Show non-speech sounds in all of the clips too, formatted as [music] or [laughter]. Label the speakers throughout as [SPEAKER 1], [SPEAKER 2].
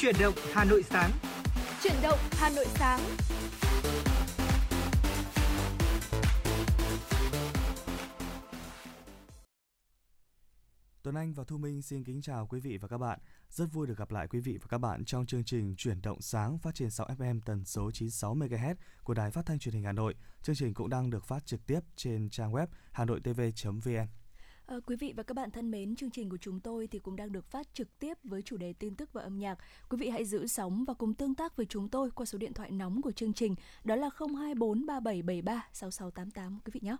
[SPEAKER 1] Chuyển động Hà Nội sáng.
[SPEAKER 2] Chuyển động Hà Nội sáng.
[SPEAKER 3] Tuấn Anh và Thu Minh xin kính chào quý vị và các bạn. Rất vui được gặp lại quý vị và các bạn trong chương trình Chuyển động sáng phát trên 6 FM tần số 96 MHz của Đài Phát thanh Truyền hình Hà Nội. Chương trình cũng đang được phát trực tiếp trên trang web hanoitv.vn.
[SPEAKER 2] À, quý vị và các bạn thân mến, chương trình của chúng tôi thì cũng đang được phát trực tiếp với chủ đề tin tức và âm nhạc. Quý vị hãy giữ sóng và cùng tương tác với chúng tôi qua số điện thoại nóng của chương trình đó là 02437736688 quý vị nhé.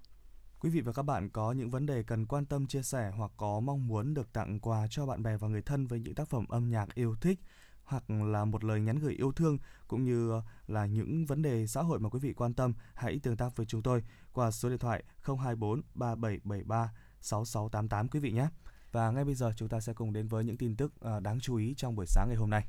[SPEAKER 3] Quý vị và các bạn có những vấn đề cần quan tâm chia sẻ hoặc có mong muốn được tặng quà cho bạn bè và người thân với những tác phẩm âm nhạc yêu thích hoặc là một lời nhắn gửi yêu thương cũng như là những vấn đề xã hội mà quý vị quan tâm, hãy tương tác với chúng tôi qua số điện thoại 024 3773 6688 quý vị nhé. Và ngay bây giờ chúng ta sẽ cùng đến với những tin tức ờ, đáng chú ý trong buổi sáng ngày hôm nay.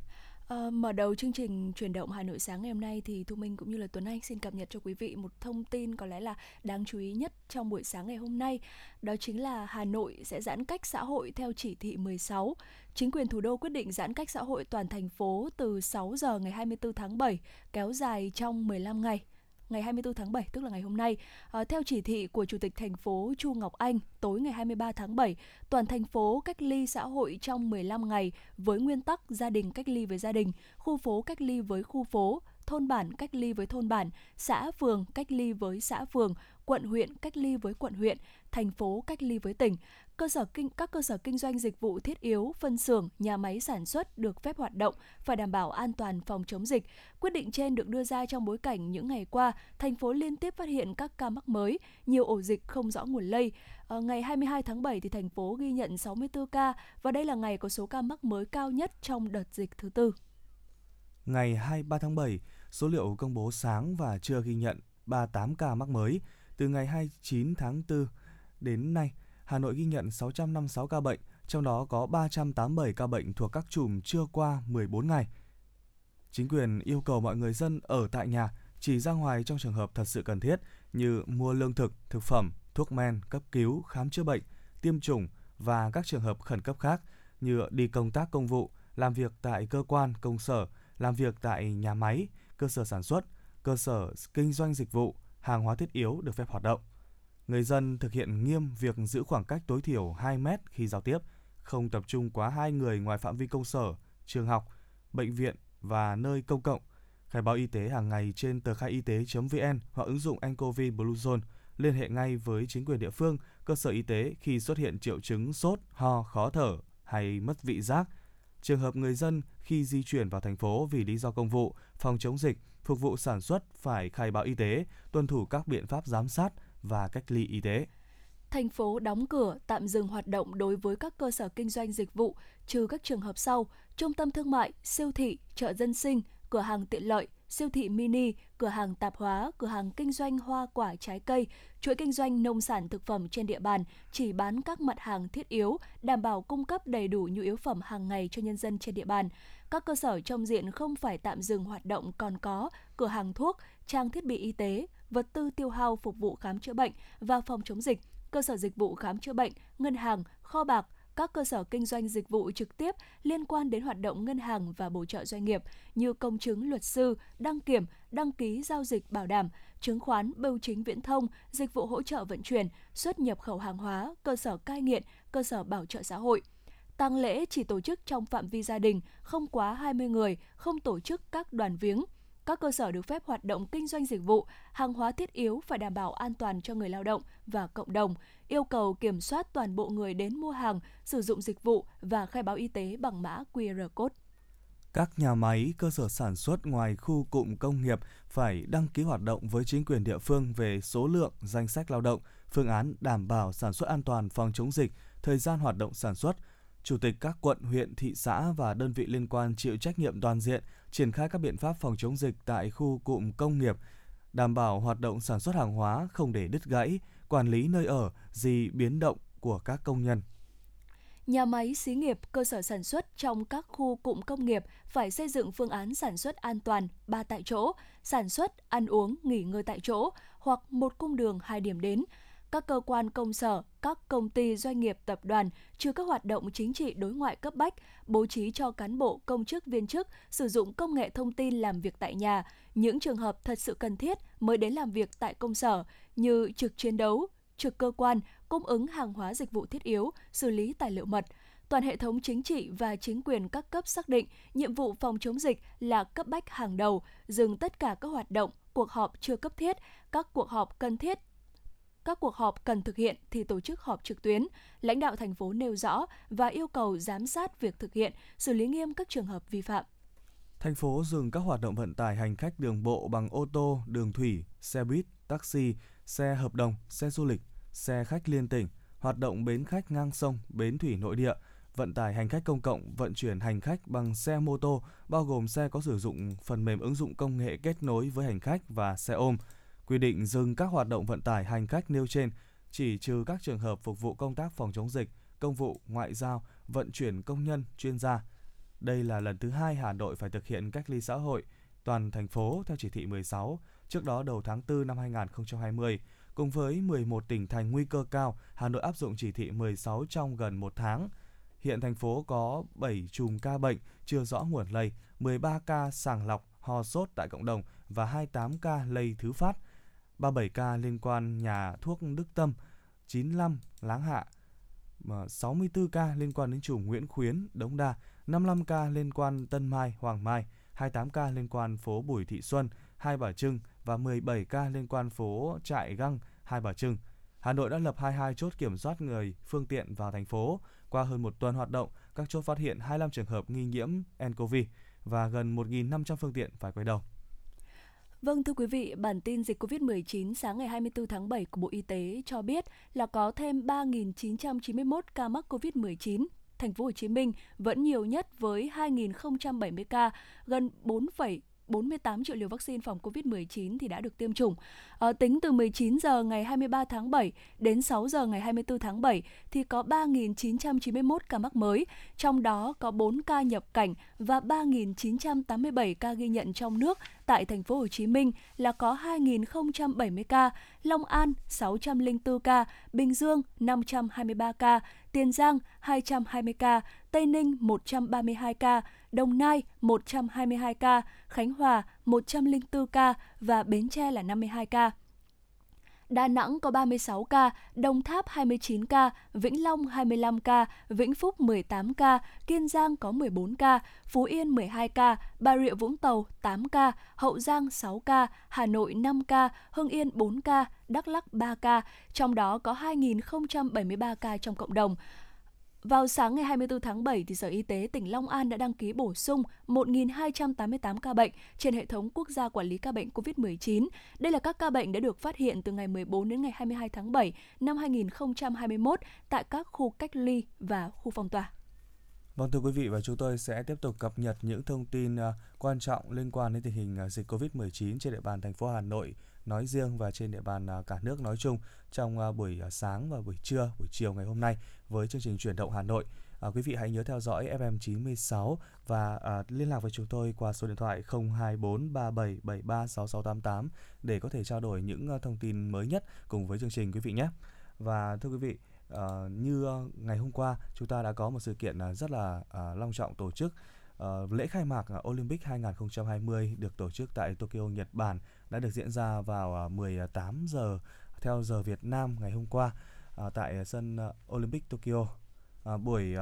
[SPEAKER 2] À, mở đầu chương trình chuyển động Hà Nội sáng ngày hôm nay thì Thu Minh cũng như là Tuấn Anh xin cập nhật cho quý vị một thông tin có lẽ là đáng chú ý nhất trong buổi sáng ngày hôm nay. Đó chính là Hà Nội sẽ giãn cách xã hội theo chỉ thị 16. Chính quyền thủ đô quyết định giãn cách xã hội toàn thành phố từ 6 giờ ngày 24 tháng 7 kéo dài trong 15 ngày ngày 24 tháng 7 tức là ngày hôm nay. À, theo chỉ thị của Chủ tịch thành phố Chu Ngọc Anh, tối ngày 23 tháng 7, toàn thành phố cách ly xã hội trong 15 ngày với nguyên tắc gia đình cách ly với gia đình, khu phố cách ly với khu phố, thôn bản cách ly với thôn bản, xã phường cách ly với xã phường, quận huyện cách ly với quận huyện, thành phố cách ly với tỉnh. Cơ sở kinh các cơ sở kinh doanh dịch vụ thiết yếu, phân xưởng, nhà máy sản xuất được phép hoạt động phải đảm bảo an toàn phòng chống dịch. Quyết định trên được đưa ra trong bối cảnh những ngày qua, thành phố liên tiếp phát hiện các ca mắc mới, nhiều ổ dịch không rõ nguồn lây. À, ngày 22 tháng 7 thì thành phố ghi nhận 64 ca và đây là ngày có số ca mắc mới cao nhất trong đợt dịch thứ tư.
[SPEAKER 3] Ngày 23 tháng 7, số liệu công bố sáng và chưa ghi nhận 38 ca mắc mới. Từ ngày 29 tháng 4 đến nay, Hà Nội ghi nhận 656 ca bệnh, trong đó có 387 ca bệnh thuộc các chùm chưa qua 14 ngày. Chính quyền yêu cầu mọi người dân ở tại nhà, chỉ ra ngoài trong trường hợp thật sự cần thiết như mua lương thực, thực phẩm, thuốc men, cấp cứu, khám chữa bệnh, tiêm chủng và các trường hợp khẩn cấp khác như đi công tác công vụ, làm việc tại cơ quan, công sở, làm việc tại nhà máy, cơ sở sản xuất, cơ sở kinh doanh dịch vụ, hàng hóa thiết yếu được phép hoạt động. Người dân thực hiện nghiêm việc giữ khoảng cách tối thiểu 2 mét khi giao tiếp, không tập trung quá hai người ngoài phạm vi công sở, trường học, bệnh viện và nơi công cộng. Khai báo y tế hàng ngày trên tờ khai y tế.vn hoặc ứng dụng nCoV Bluezone. Liên hệ ngay với chính quyền địa phương, cơ sở y tế khi xuất hiện triệu chứng sốt, ho, khó thở hay mất vị giác. Trường hợp người dân khi di chuyển vào thành phố vì lý do công vụ, phòng chống dịch, phục vụ sản xuất phải khai báo y tế, tuân thủ các biện pháp giám sát và cách ly y tế.
[SPEAKER 2] Thành phố đóng cửa, tạm dừng hoạt động đối với các cơ sở kinh doanh dịch vụ, trừ các trường hợp sau: trung tâm thương mại, siêu thị, chợ dân sinh, cửa hàng tiện lợi, siêu thị mini, cửa hàng tạp hóa, cửa hàng kinh doanh hoa quả trái cây, chuỗi kinh doanh nông sản thực phẩm trên địa bàn chỉ bán các mặt hàng thiết yếu, đảm bảo cung cấp đầy đủ nhu yếu phẩm hàng ngày cho nhân dân trên địa bàn. Các cơ sở trong diện không phải tạm dừng hoạt động còn có cửa hàng thuốc, trang thiết bị y tế, vật tư tiêu hao phục vụ khám chữa bệnh và phòng chống dịch, cơ sở dịch vụ khám chữa bệnh, ngân hàng, kho bạc, các cơ sở kinh doanh dịch vụ trực tiếp liên quan đến hoạt động ngân hàng và bổ trợ doanh nghiệp như công chứng luật sư, đăng kiểm, đăng ký giao dịch bảo đảm, chứng khoán, bưu chính viễn thông, dịch vụ hỗ trợ vận chuyển, xuất nhập khẩu hàng hóa, cơ sở cai nghiện, cơ sở bảo trợ xã hội. Tang lễ chỉ tổ chức trong phạm vi gia đình, không quá 20 người, không tổ chức các đoàn viếng, các cơ sở được phép hoạt động kinh doanh dịch vụ, hàng hóa thiết yếu phải đảm bảo an toàn cho người lao động và cộng đồng, yêu cầu kiểm soát toàn bộ người đến mua hàng, sử dụng dịch vụ và khai báo y tế bằng mã QR code.
[SPEAKER 3] Các nhà máy, cơ sở sản xuất ngoài khu cụm công nghiệp phải đăng ký hoạt động với chính quyền địa phương về số lượng, danh sách lao động, phương án đảm bảo sản xuất an toàn phòng chống dịch, thời gian hoạt động sản xuất, chủ tịch các quận, huyện, thị xã và đơn vị liên quan chịu trách nhiệm toàn diện triển khai các biện pháp phòng chống dịch tại khu cụm công nghiệp, đảm bảo hoạt động sản xuất hàng hóa không để đứt gãy, quản lý nơi ở, gì biến động của các công nhân.
[SPEAKER 2] Nhà máy, xí nghiệp, cơ sở sản xuất trong các khu cụm công nghiệp phải xây dựng phương án sản xuất an toàn ba tại chỗ, sản xuất, ăn uống, nghỉ ngơi tại chỗ hoặc một cung đường hai điểm đến các cơ quan công sở, các công ty doanh nghiệp tập đoàn trừ các hoạt động chính trị đối ngoại cấp bách, bố trí cho cán bộ, công chức viên chức sử dụng công nghệ thông tin làm việc tại nhà, những trường hợp thật sự cần thiết mới đến làm việc tại công sở như trực chiến đấu, trực cơ quan, cung ứng hàng hóa dịch vụ thiết yếu, xử lý tài liệu mật. Toàn hệ thống chính trị và chính quyền các cấp xác định nhiệm vụ phòng chống dịch là cấp bách hàng đầu, dừng tất cả các hoạt động, cuộc họp chưa cấp thiết, các cuộc họp cần thiết các cuộc họp cần thực hiện thì tổ chức họp trực tuyến. Lãnh đạo thành phố nêu rõ và yêu cầu giám sát việc thực hiện, xử lý nghiêm các trường hợp vi phạm.
[SPEAKER 3] Thành phố dừng các hoạt động vận tải hành khách đường bộ bằng ô tô, đường thủy, xe buýt, taxi, xe hợp đồng, xe du lịch, xe khách liên tỉnh, hoạt động bến khách ngang sông, bến thủy nội địa, vận tải hành khách công cộng, vận chuyển hành khách bằng xe mô tô, bao gồm xe có sử dụng phần mềm ứng dụng công nghệ kết nối với hành khách và xe ôm. Quy định dừng các hoạt động vận tải hành khách nêu trên, chỉ trừ các trường hợp phục vụ công tác phòng chống dịch, công vụ, ngoại giao, vận chuyển công nhân, chuyên gia. Đây là lần thứ hai Hà Nội phải thực hiện cách ly xã hội toàn thành phố theo chỉ thị 16. Trước đó đầu tháng 4 năm 2020, cùng với 11 tỉnh thành nguy cơ cao, Hà Nội áp dụng chỉ thị 16 trong gần một tháng. Hiện thành phố có 7 chùm ca bệnh chưa rõ nguồn lây, 13 ca sàng lọc ho sốt tại cộng đồng và 28 ca lây thứ phát. 37 ca liên quan nhà thuốc Đức Tâm, 95 Láng Hạ, 64 ca liên quan đến chủ Nguyễn Khuyến, Đống Đa, 55 ca liên quan Tân Mai, Hoàng Mai, 28 ca liên quan phố Bùi Thị Xuân, Hai Bà Trưng và 17 ca liên quan phố Trại Găng, Hai Bà Trưng. Hà Nội đã lập 22 chốt kiểm soát người, phương tiện vào thành phố. Qua hơn một tuần hoạt động, các chốt phát hiện 25 trường hợp nghi nhiễm nCoV và gần 1.500 phương tiện phải quay đầu.
[SPEAKER 2] Vâng thưa quý vị, bản tin dịch COVID-19 sáng ngày 24 tháng 7 của Bộ Y tế cho biết là có thêm 3.991 ca mắc COVID-19 thành phố Hồ Chí Minh vẫn nhiều nhất với 2.070 ca, gần 4, 48 triệu liều vaccine phòng COVID-19 thì đã được tiêm chủng. À, tính từ 19 giờ ngày 23 tháng 7 đến 6 giờ ngày 24 tháng 7 thì có 3.991 ca mắc mới, trong đó có 4 ca nhập cảnh và 3.987 ca ghi nhận trong nước tại thành phố Hồ Chí Minh là có 2.070 ca, Long An 604 ca, Bình Dương 523 ca, Tiền Giang 220 ca, Tây Ninh 132 ca, Đồng Nai 122 ca, Khánh Hòa 104 ca và Bến Tre là 52 ca. Đà Nẵng có 36 ca, Đồng Tháp 29 ca, Vĩnh Long 25 ca, Vĩnh Phúc 18 ca, Kiên Giang có 14 ca, Phú Yên 12 ca, Bà Rịa Vũng Tàu 8 ca, Hậu Giang 6 ca, Hà Nội 5 ca, Hưng Yên 4 ca, Đắk Lắc 3 ca, trong đó có 2.073 ca trong cộng đồng. Vào sáng ngày 24 tháng 7, thì Sở Y tế tỉnh Long An đã đăng ký bổ sung 1.288 ca bệnh trên hệ thống quốc gia quản lý ca bệnh COVID-19. Đây là các ca bệnh đã được phát hiện từ ngày 14 đến ngày 22 tháng 7 năm 2021 tại các khu cách ly và khu phong tỏa.
[SPEAKER 3] Vâng thưa quý vị và chúng tôi sẽ tiếp tục cập nhật những thông tin à, quan trọng liên quan đến tình hình à, dịch Covid-19 trên địa bàn thành phố Hà Nội nói riêng và trên địa bàn à, cả nước nói chung trong à, buổi à, sáng và buổi trưa, buổi chiều ngày hôm nay với chương trình chuyển động Hà Nội. À, quý vị hãy nhớ theo dõi FM 96 và à, liên lạc với chúng tôi qua số điện thoại 02437736688 để có thể trao đổi những thông tin mới nhất cùng với chương trình quý vị nhé. Và thưa quý vị, à, như ngày hôm qua chúng ta đã có một sự kiện rất là à, long trọng tổ chức uh, lễ khai mạc Olympic 2020 được tổ chức tại Tokyo, Nhật Bản đã được diễn ra vào à, 18 giờ theo giờ Việt Nam ngày hôm qua à, tại sân à, Olympic Tokyo. Buổi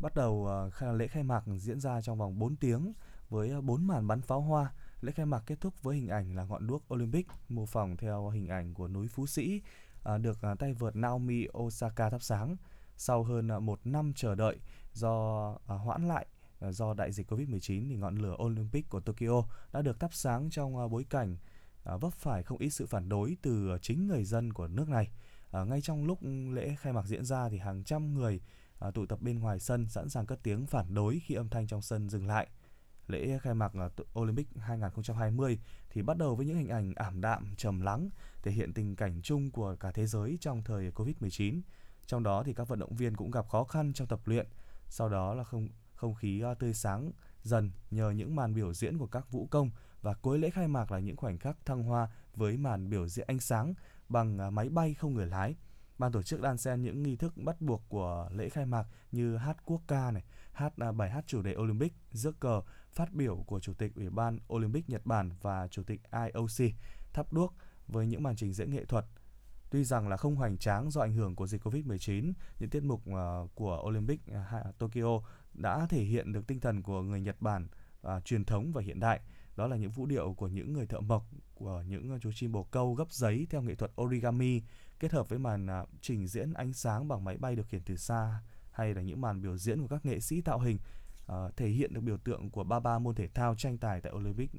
[SPEAKER 3] bắt đầu lễ khai mạc diễn ra trong vòng 4 tiếng với 4 màn bắn pháo hoa. Lễ khai mạc kết thúc với hình ảnh là ngọn đuốc Olympic mô phỏng theo hình ảnh của núi Phú Sĩ được tay vợt Naomi Osaka thắp sáng sau hơn một năm chờ đợi do hoãn lại Ờ, do đại dịch Covid-19 thì ngọn lửa Olympic của Tokyo đã được thắp sáng trong ờ, bối cảnh ờ, vấp phải không ít sự phản đối từ chính người dân của nước này. Ngay trong lúc lễ khai mạc diễn ra thì hàng trăm người tụ tập bên ngoài sân sẵn sàng cất tiếng phản đối khi âm thanh trong sân dừng lại. Lễ khai mạc Olympic 2020 thì bắt đầu với những hình ảnh ảm đạm, trầm lắng, thể hiện tình cảnh chung của cả thế giới trong thời Covid-19. Trong đó thì các vận động viên cũng gặp khó khăn trong tập luyện. Sau đó là không không khí ờ, tươi sáng dần nhờ những màn biểu diễn của các vũ công và cuối lễ khai mạc là những khoảnh khắc thăng hoa với màn biểu diễn ánh sáng bằng ờ, máy bay không người lái. Ban tổ chức đan xen những nghi thức bắt buộc của lễ khai mạc như hát quốc ca này, hát ờ, bài hát chủ đề Olympic, rước cờ, phát biểu của Chủ tịch Ủy ban Olympic Nhật Bản và Chủ tịch IOC, thắp đuốc với những màn trình diễn nghệ thuật. Tuy rằng là không hoành tráng do ảnh hưởng của dịch Covid-19, những tiết mục của Olympic Tokyo đã thể hiện được tinh thần của người Nhật Bản à, truyền thống và hiện đại. Đó là những vũ điệu của những người thợ mộc, của những chú chim bồ câu gấp giấy theo nghệ thuật origami, kết hợp với màn à, trình diễn ánh sáng bằng máy bay điều khiển từ xa hay là những màn biểu diễn của các nghệ sĩ tạo hình à, thể hiện được biểu tượng của ba ba môn thể thao tranh tài tại Olympic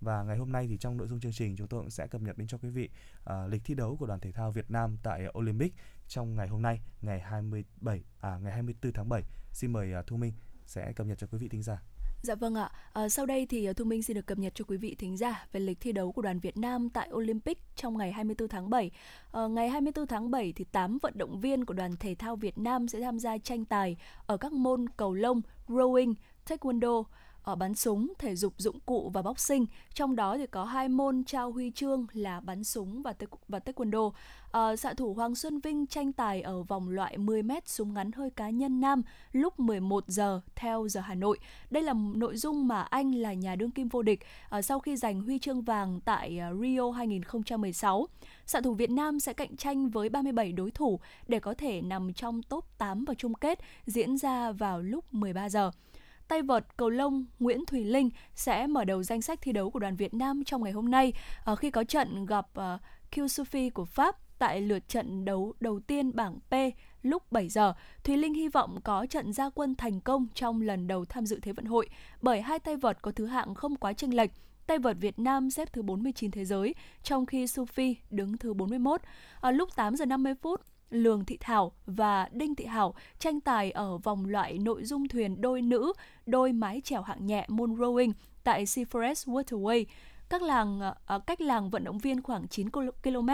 [SPEAKER 3] và ngày hôm nay thì trong nội dung chương trình chúng tôi cũng sẽ cập nhật đến cho quý vị à, lịch thi đấu của đoàn thể thao Việt Nam tại Olympic trong ngày hôm nay ngày 27 à ngày 24 tháng 7. Xin mời à, Thu Minh sẽ cập nhật cho quý vị thính giả.
[SPEAKER 2] Dạ vâng ạ. À, sau đây thì à, Thu Minh xin được cập nhật cho quý vị thính giả về lịch thi đấu của đoàn Việt Nam tại Olympic trong ngày 24 tháng 7. À, ngày 24 tháng 7 thì 8 vận động viên của đoàn thể thao Việt Nam sẽ tham gia tranh tài ở các môn cầu lông, rowing, taekwondo, ở bắn súng, thể dục dụng cụ và boxing. Trong đó thì có hai môn trao huy chương là bắn súng và tê, và taekwondo. À, xạ thủ Hoàng Xuân Vinh tranh tài ở vòng loại 10m súng ngắn hơi cá nhân nam lúc 11 giờ theo giờ Hà Nội. Đây là nội dung mà anh là nhà đương kim vô địch à, sau khi giành huy chương vàng tại ờ, Rio 2016. Xạ thủ Việt Nam sẽ cạnh tranh với 37 đối thủ để có thể nằm trong top 8 vào chung kết diễn ra vào lúc 13 giờ tay vợt cầu lông Nguyễn Thùy Linh sẽ mở đầu danh sách thi đấu của đoàn Việt Nam trong ngày hôm nay uh, khi có trận gặp ờ, uh, Q của Pháp tại lượt trận đấu đầu tiên bảng P lúc 7 giờ. Thùy Linh hy vọng có trận gia quân thành công trong lần đầu tham dự Thế vận hội bởi hai tay vợt có thứ hạng không quá chênh lệch. Tay vợt Việt Nam xếp thứ 49 thế giới, trong khi Sufi đứng thứ 41. ở ờ, lúc 8 giờ 50 phút, Lường Thị Thảo và Đinh Thị Hảo tranh tài ở vòng loại nội dung thuyền đôi nữ, đôi mái chèo hạng nhẹ môn rowing tại Seaforest Waterway các làng à, cách làng vận động viên khoảng 9 km.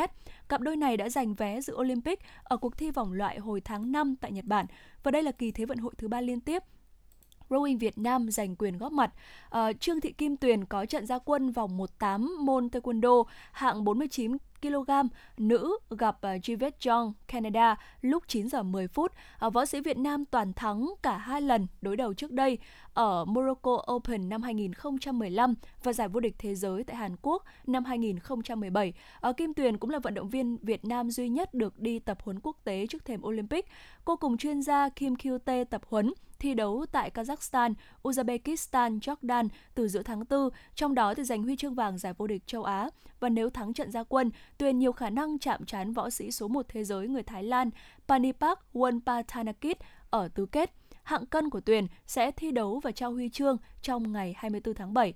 [SPEAKER 2] Cặp đôi này đã giành vé dự Olympic ở cuộc thi vòng loại hồi tháng 5 tại Nhật Bản và đây là kỳ thế vận hội thứ ba liên tiếp Rowing Việt Nam giành quyền góp mặt. À, Trương Thị Kim Tuyền có trận gia quân vòng 18 môn taekwondo hạng 49 kg, nữ gặp à, Jivet Jong, Canada, lúc 9 giờ 10 phút. À, võ sĩ Việt Nam toàn thắng cả hai lần đối đầu trước đây ở Morocco Open năm 2015 và giải vô địch thế giới tại Hàn Quốc năm 2017. ở à, Kim Tuyền cũng là vận động viên Việt Nam duy nhất được đi tập huấn quốc tế trước thềm Olympic. Cô cùng chuyên gia Kim Kyu Tae tập huấn thi đấu tại Kazakhstan, Uzbekistan, Jordan từ giữa tháng 4, trong đó thì giành huy chương vàng giải vô địch châu Á. Và nếu thắng trận gia quân, Tuyền nhiều khả năng chạm trán võ sĩ số 1 thế giới người Thái Lan Panipak Wonpatanakit ở tứ kết. Hạng cân của Tuyền sẽ thi đấu và trao huy chương trong ngày 24 tháng 7.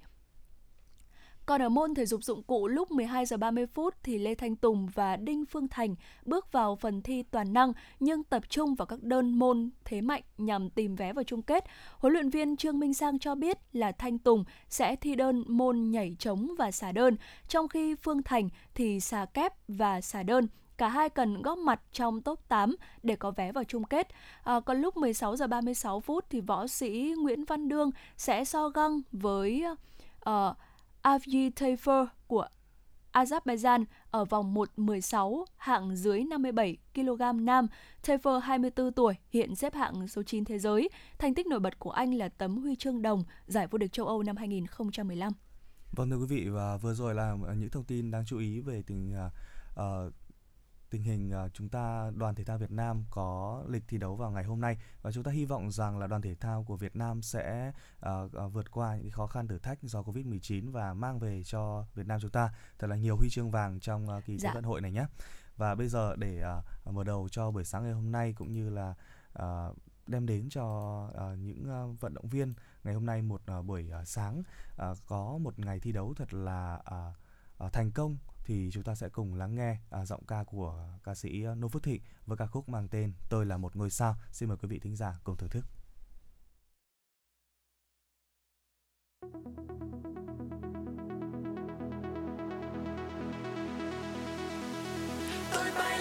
[SPEAKER 2] Còn ở môn thể dục dụng cụ lúc 12 giờ 30 phút thì Lê Thanh Tùng và Đinh Phương Thành bước vào phần thi toàn năng nhưng tập trung vào các đơn môn thế mạnh nhằm tìm vé vào chung kết. Huấn luyện viên Trương Minh Sang cho biết là Thanh Tùng sẽ thi đơn môn nhảy trống và xả đơn, trong khi Phương Thành thì xả kép và xả đơn cả hai cần góp mặt trong top 8 để có vé vào chung kết. À, còn lúc 16 giờ 36 phút thì võ sĩ Nguyễn Văn Đương sẽ so găng với uh, Avji Tayfer của Azerbaijan ở vòng 1-16 hạng dưới 57 kg nam. Tayfer 24 tuổi, hiện xếp hạng số 9 thế giới. Thành tích nổi bật của anh là tấm huy chương đồng giải vô địch châu Âu năm 2015.
[SPEAKER 3] Vâng thưa quý vị và vừa rồi là những thông tin đáng chú ý về tình uh, tình hình uh, chúng ta đoàn thể thao Việt Nam có lịch thi đấu vào ngày hôm nay và chúng ta hy vọng rằng là đoàn thể thao của Việt Nam sẽ uh, uh, vượt qua những khó khăn thử thách do Covid-19 và mang về cho Việt Nam chúng ta thật là nhiều huy chương vàng trong uh, kỳ dạ. thế vận hội này nhé. Và bây giờ để uh, mở đầu cho buổi sáng ngày hôm nay cũng như là uh, đem đến cho uh, những uh, vận động viên ngày hôm nay một uh, buổi uh, sáng uh, có một ngày thi đấu thật là uh, uh, thành công thì chúng ta sẽ cùng lắng nghe à, giọng ca của ca sĩ ờ, Nô Phước Thịnh với ca khúc mang tên Tôi là một ngôi sao. Xin mời quý vị thính giả cùng thưởng thức. Tôi bay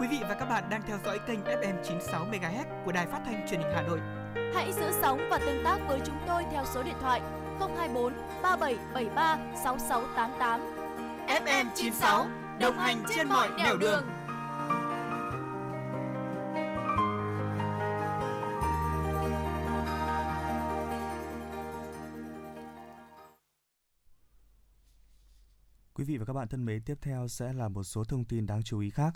[SPEAKER 1] Quý vị và các bạn đang theo dõi kênh FM 96 MHz của đài phát thanh truyền hình Hà Nội.
[SPEAKER 2] Hãy giữ sóng và tương tác với chúng tôi theo số điện thoại 024 3773 6688.
[SPEAKER 1] FM 96 đồng hành trên mọi nẻo đường. đường.
[SPEAKER 3] Quý vị và các bạn thân mến, tiếp theo sẽ là một số thông tin đáng chú ý khác.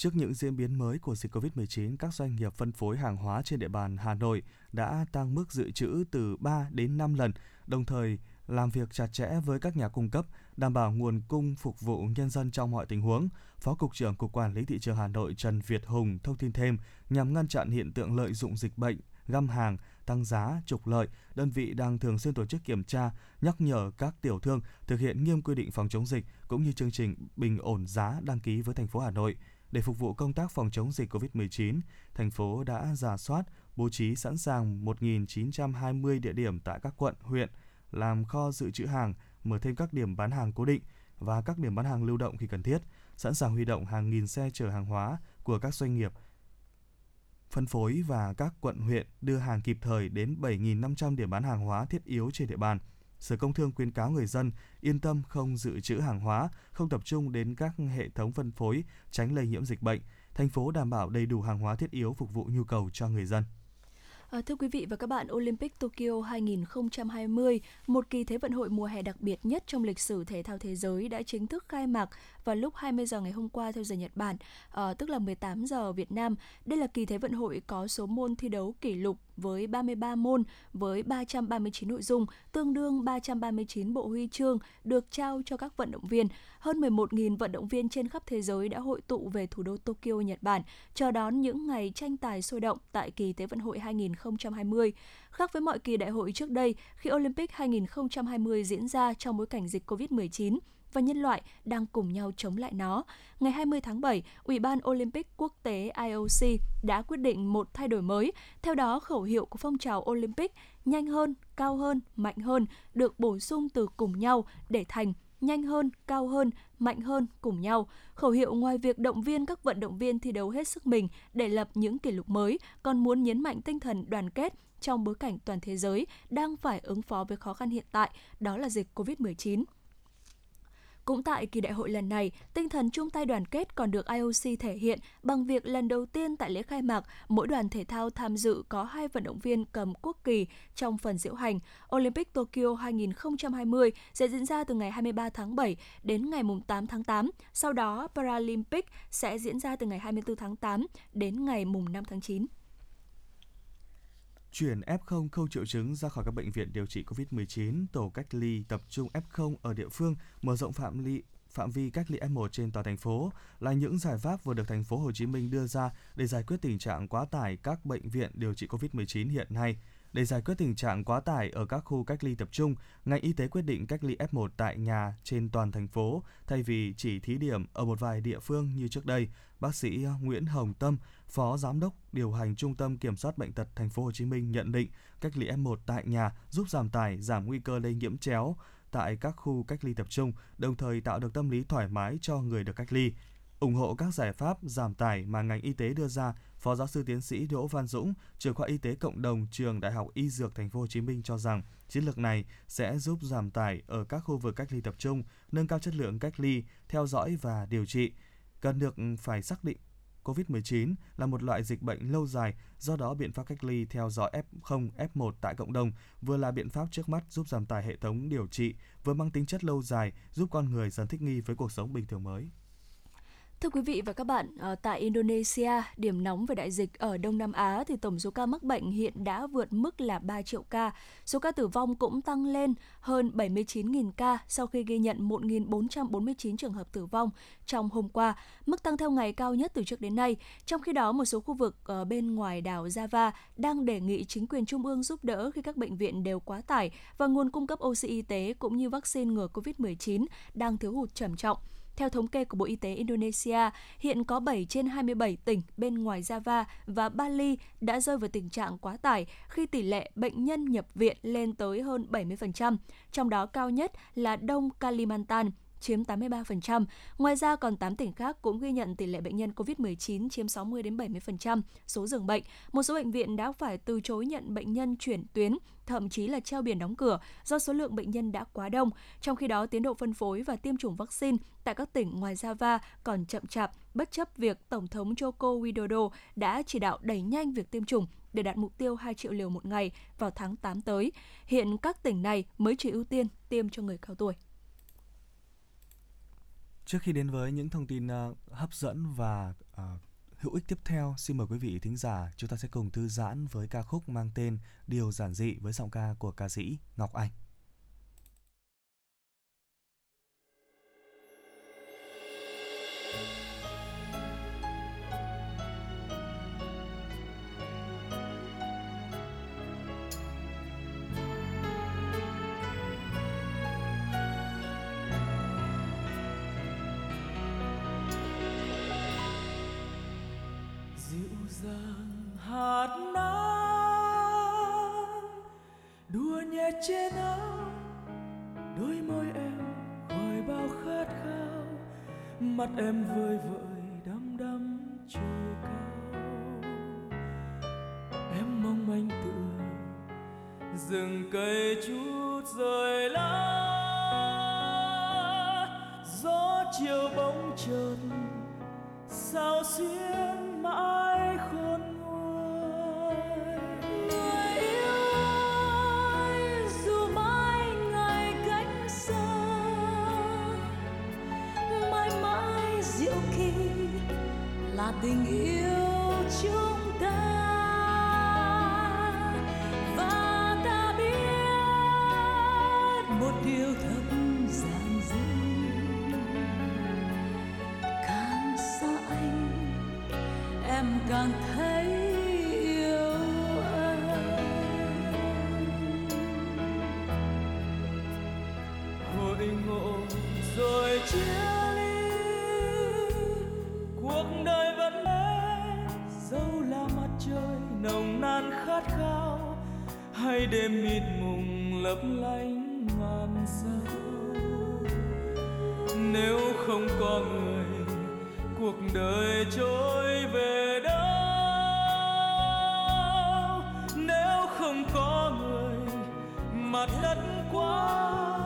[SPEAKER 3] Trước những diễn biến mới của dịch COVID-19, các doanh nghiệp phân phối hàng hóa trên địa bàn Hà Nội đã tăng mức dự trữ từ 3 đến 5 lần, đồng thời làm việc chặt chẽ với các nhà cung cấp, đảm bảo nguồn cung phục vụ nhân dân trong mọi tình huống. Phó Cục trưởng Cục Quản lý Thị trường Hà Nội Trần Việt Hùng thông tin thêm, nhằm ngăn chặn hiện tượng lợi dụng dịch bệnh, găm hàng, tăng giá, trục lợi, đơn vị đang thường xuyên tổ chức kiểm tra, nhắc nhở các tiểu thương thực hiện nghiêm quy định phòng chống dịch cũng như chương trình bình ổn giá đăng ký với thành phố Hà Nội. Để phục vụ công tác phòng chống dịch COVID-19, thành phố đã giả soát, bố trí sẵn sàng 1.920 địa điểm tại các quận, huyện, làm kho dự trữ hàng, mở thêm các điểm bán hàng cố định. và các điểm bán hàng lưu động khi cần thiết, sẵn sàng huy động hàng nghìn xe chở hàng hóa của các doanh nghiệp phân phối và các quận huyện đưa hàng kịp thời đến 7.500 điểm bán hàng hóa thiết yếu trên địa bàn. Sở Công Thương khuyến cáo người dân yên tâm không dự trữ hàng hóa, không tập trung đến các hệ thống phân phối, tránh lây nhiễm dịch bệnh. Thành phố đảm bảo đầy đủ hàng hóa thiết yếu phục vụ nhu cầu cho người dân.
[SPEAKER 2] À, thưa quý vị và các bạn, Olympic Tokyo 2020, một kỳ thế vận hội mùa hè đặc biệt nhất trong lịch sử thể thao thế giới đã chính thức khai mạc vào lúc 20 giờ ngày hôm qua theo giờ Nhật Bản, à, tức là 18 giờ Việt Nam. Đây là kỳ thế vận hội có số môn thi đấu kỷ lục với 33 môn với 339 nội dung, tương đương 339 bộ huy chương được trao cho các vận động viên. Hơn 11.000 vận động viên trên khắp thế giới đã hội tụ về thủ đô Tokyo, Nhật Bản, chờ đón những ngày tranh tài sôi động tại kỳ Thế vận hội 2020. Khác với mọi kỳ đại hội trước đây, khi Olympic 2020 diễn ra trong bối cảnh dịch COVID-19, và nhân loại đang cùng nhau chống lại nó. Ngày 20 tháng 7, Ủy ban Olympic Quốc tế IOC đã quyết định một thay đổi mới. Theo đó, khẩu hiệu của phong trào Olympic nhanh hơn, cao hơn, mạnh hơn được bổ sung từ cùng nhau để thành nhanh hơn, cao hơn, mạnh hơn cùng nhau. Khẩu hiệu ngoài việc động viên các vận động viên thi đấu hết sức mình để lập những kỷ lục mới, còn muốn nhấn mạnh tinh thần đoàn kết trong bối cảnh toàn thế giới đang phải ứng phó với khó khăn hiện tại, đó là dịch COVID-19. Cũng tại kỳ đại hội lần này, tinh thần chung tay đoàn kết còn được IOC thể hiện bằng việc lần đầu tiên tại lễ khai mạc, mỗi đoàn thể thao tham dự có hai vận động viên cầm quốc kỳ trong phần diễu hành. Olympic Tokyo 2020 sẽ diễn ra từ ngày 23 tháng 7 đến ngày 8 tháng 8. Sau đó, Paralympic sẽ diễn ra từ ngày 24 tháng 8 đến ngày 5 tháng 9
[SPEAKER 3] chuyển F0 không triệu chứng ra khỏi các bệnh viện điều trị COVID-19, tổ cách ly tập trung F0 ở địa phương, mở rộng phạm ly phạm vi cách ly F1 trên toàn thành phố là những giải pháp vừa được thành phố Hồ Chí Minh đưa ra để giải quyết tình trạng quá tải các bệnh viện điều trị COVID-19 hiện nay. Để giải quyết tình trạng quá tải ở các khu cách ly tập trung, ngành y tế quyết định cách ly F1 tại nhà trên toàn thành phố thay vì chỉ thí điểm ở một vài địa phương như trước đây. Bác sĩ Nguyễn Hồng Tâm, Phó Giám đốc điều hành Trung tâm Kiểm soát bệnh tật thành phố Hồ Chí Minh nhận định cách ly F1 tại nhà giúp giảm tải, giảm nguy cơ lây nhiễm chéo tại các khu cách ly tập trung, đồng thời tạo được tâm lý thoải mái cho người được cách ly ủng hộ các giải pháp giảm tải mà ngành y tế đưa ra Phó giáo sư tiến sĩ Đỗ Văn Dũng, trưởng khoa y tế cộng đồng trường Đại học Y Dược Thành phố Hồ Chí Minh cho rằng chiến lược này sẽ giúp giảm tải ở các khu vực cách ly tập trung, nâng cao chất lượng cách ly, theo dõi và điều trị. Cần được phải xác định COVID-19 là một loại dịch bệnh lâu dài, do đó biện pháp cách ly theo dõi F0, F1 tại cộng đồng vừa là biện pháp trước mắt giúp giảm tải hệ thống điều trị, vừa mang tính chất lâu dài, giúp con người dần thích nghi với cuộc sống bình thường mới.
[SPEAKER 2] Thưa quý vị và các bạn, ờ, tại Indonesia, điểm nóng về đại dịch ở Đông Nam Á thì tổng số ca mắc bệnh hiện đã vượt mức là 3 triệu ca. Số ca tử vong cũng tăng lên hơn 79.000 ca sau khi ghi nhận 1.449 trường hợp tử vong trong hôm qua, mức tăng theo ngày cao nhất từ trước đến nay. Trong khi đó, một số khu vực ở bên ngoài đảo Java đang đề nghị chính quyền trung ương giúp đỡ khi các bệnh viện đều quá tải và nguồn cung cấp oxy y tế cũng như vaccine ngừa COVID-19 đang thiếu hụt trầm trọng. Theo thống kê của Bộ Y tế Indonesia, hiện có 7 trên 27 tỉnh bên ngoài Java và Bali đã rơi vào tình trạng quá tải khi tỷ lệ bệnh nhân nhập viện lên tới hơn 70%, trong đó cao nhất là Đông Kalimantan chiếm 83%. Ngoài ra còn 8 tỉnh khác cũng ghi nhận tỷ lệ bệnh nhân COVID-19 chiếm 60 đến 70% số giường bệnh. Một số bệnh viện đã phải từ chối nhận bệnh nhân chuyển tuyến, thậm chí là treo biển đóng cửa do số lượng bệnh nhân đã quá đông. Trong khi đó, tiến độ phân phối và tiêm chủng vaccine tại các tỉnh ngoài Java còn chậm chạp, bất chấp việc Tổng thống Joko Widodo đã chỉ đạo đẩy nhanh việc tiêm chủng để đạt mục tiêu 2 triệu liều một ngày vào tháng 8 tới. Hiện các tỉnh này mới chỉ ưu tiên tiêm cho người cao tuổi.
[SPEAKER 3] Trước khi đến với những thông tin uh, hấp dẫn và uh, hữu ích tiếp theo, xin mời quý vị thính giả chúng ta sẽ cùng thư giãn với ca khúc mang tên Điều giản dị với giọng ca của ca sĩ Ngọc Anh.
[SPEAKER 4] mùng lấp lánh ngàn sao. Nếu không có người, cuộc đời trôi về đâu? Nếu không có người, mặt đất quá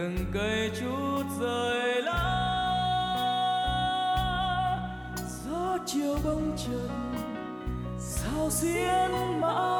[SPEAKER 4] từng cây chút rời lá gió chiều bông trần sao xiên mãi?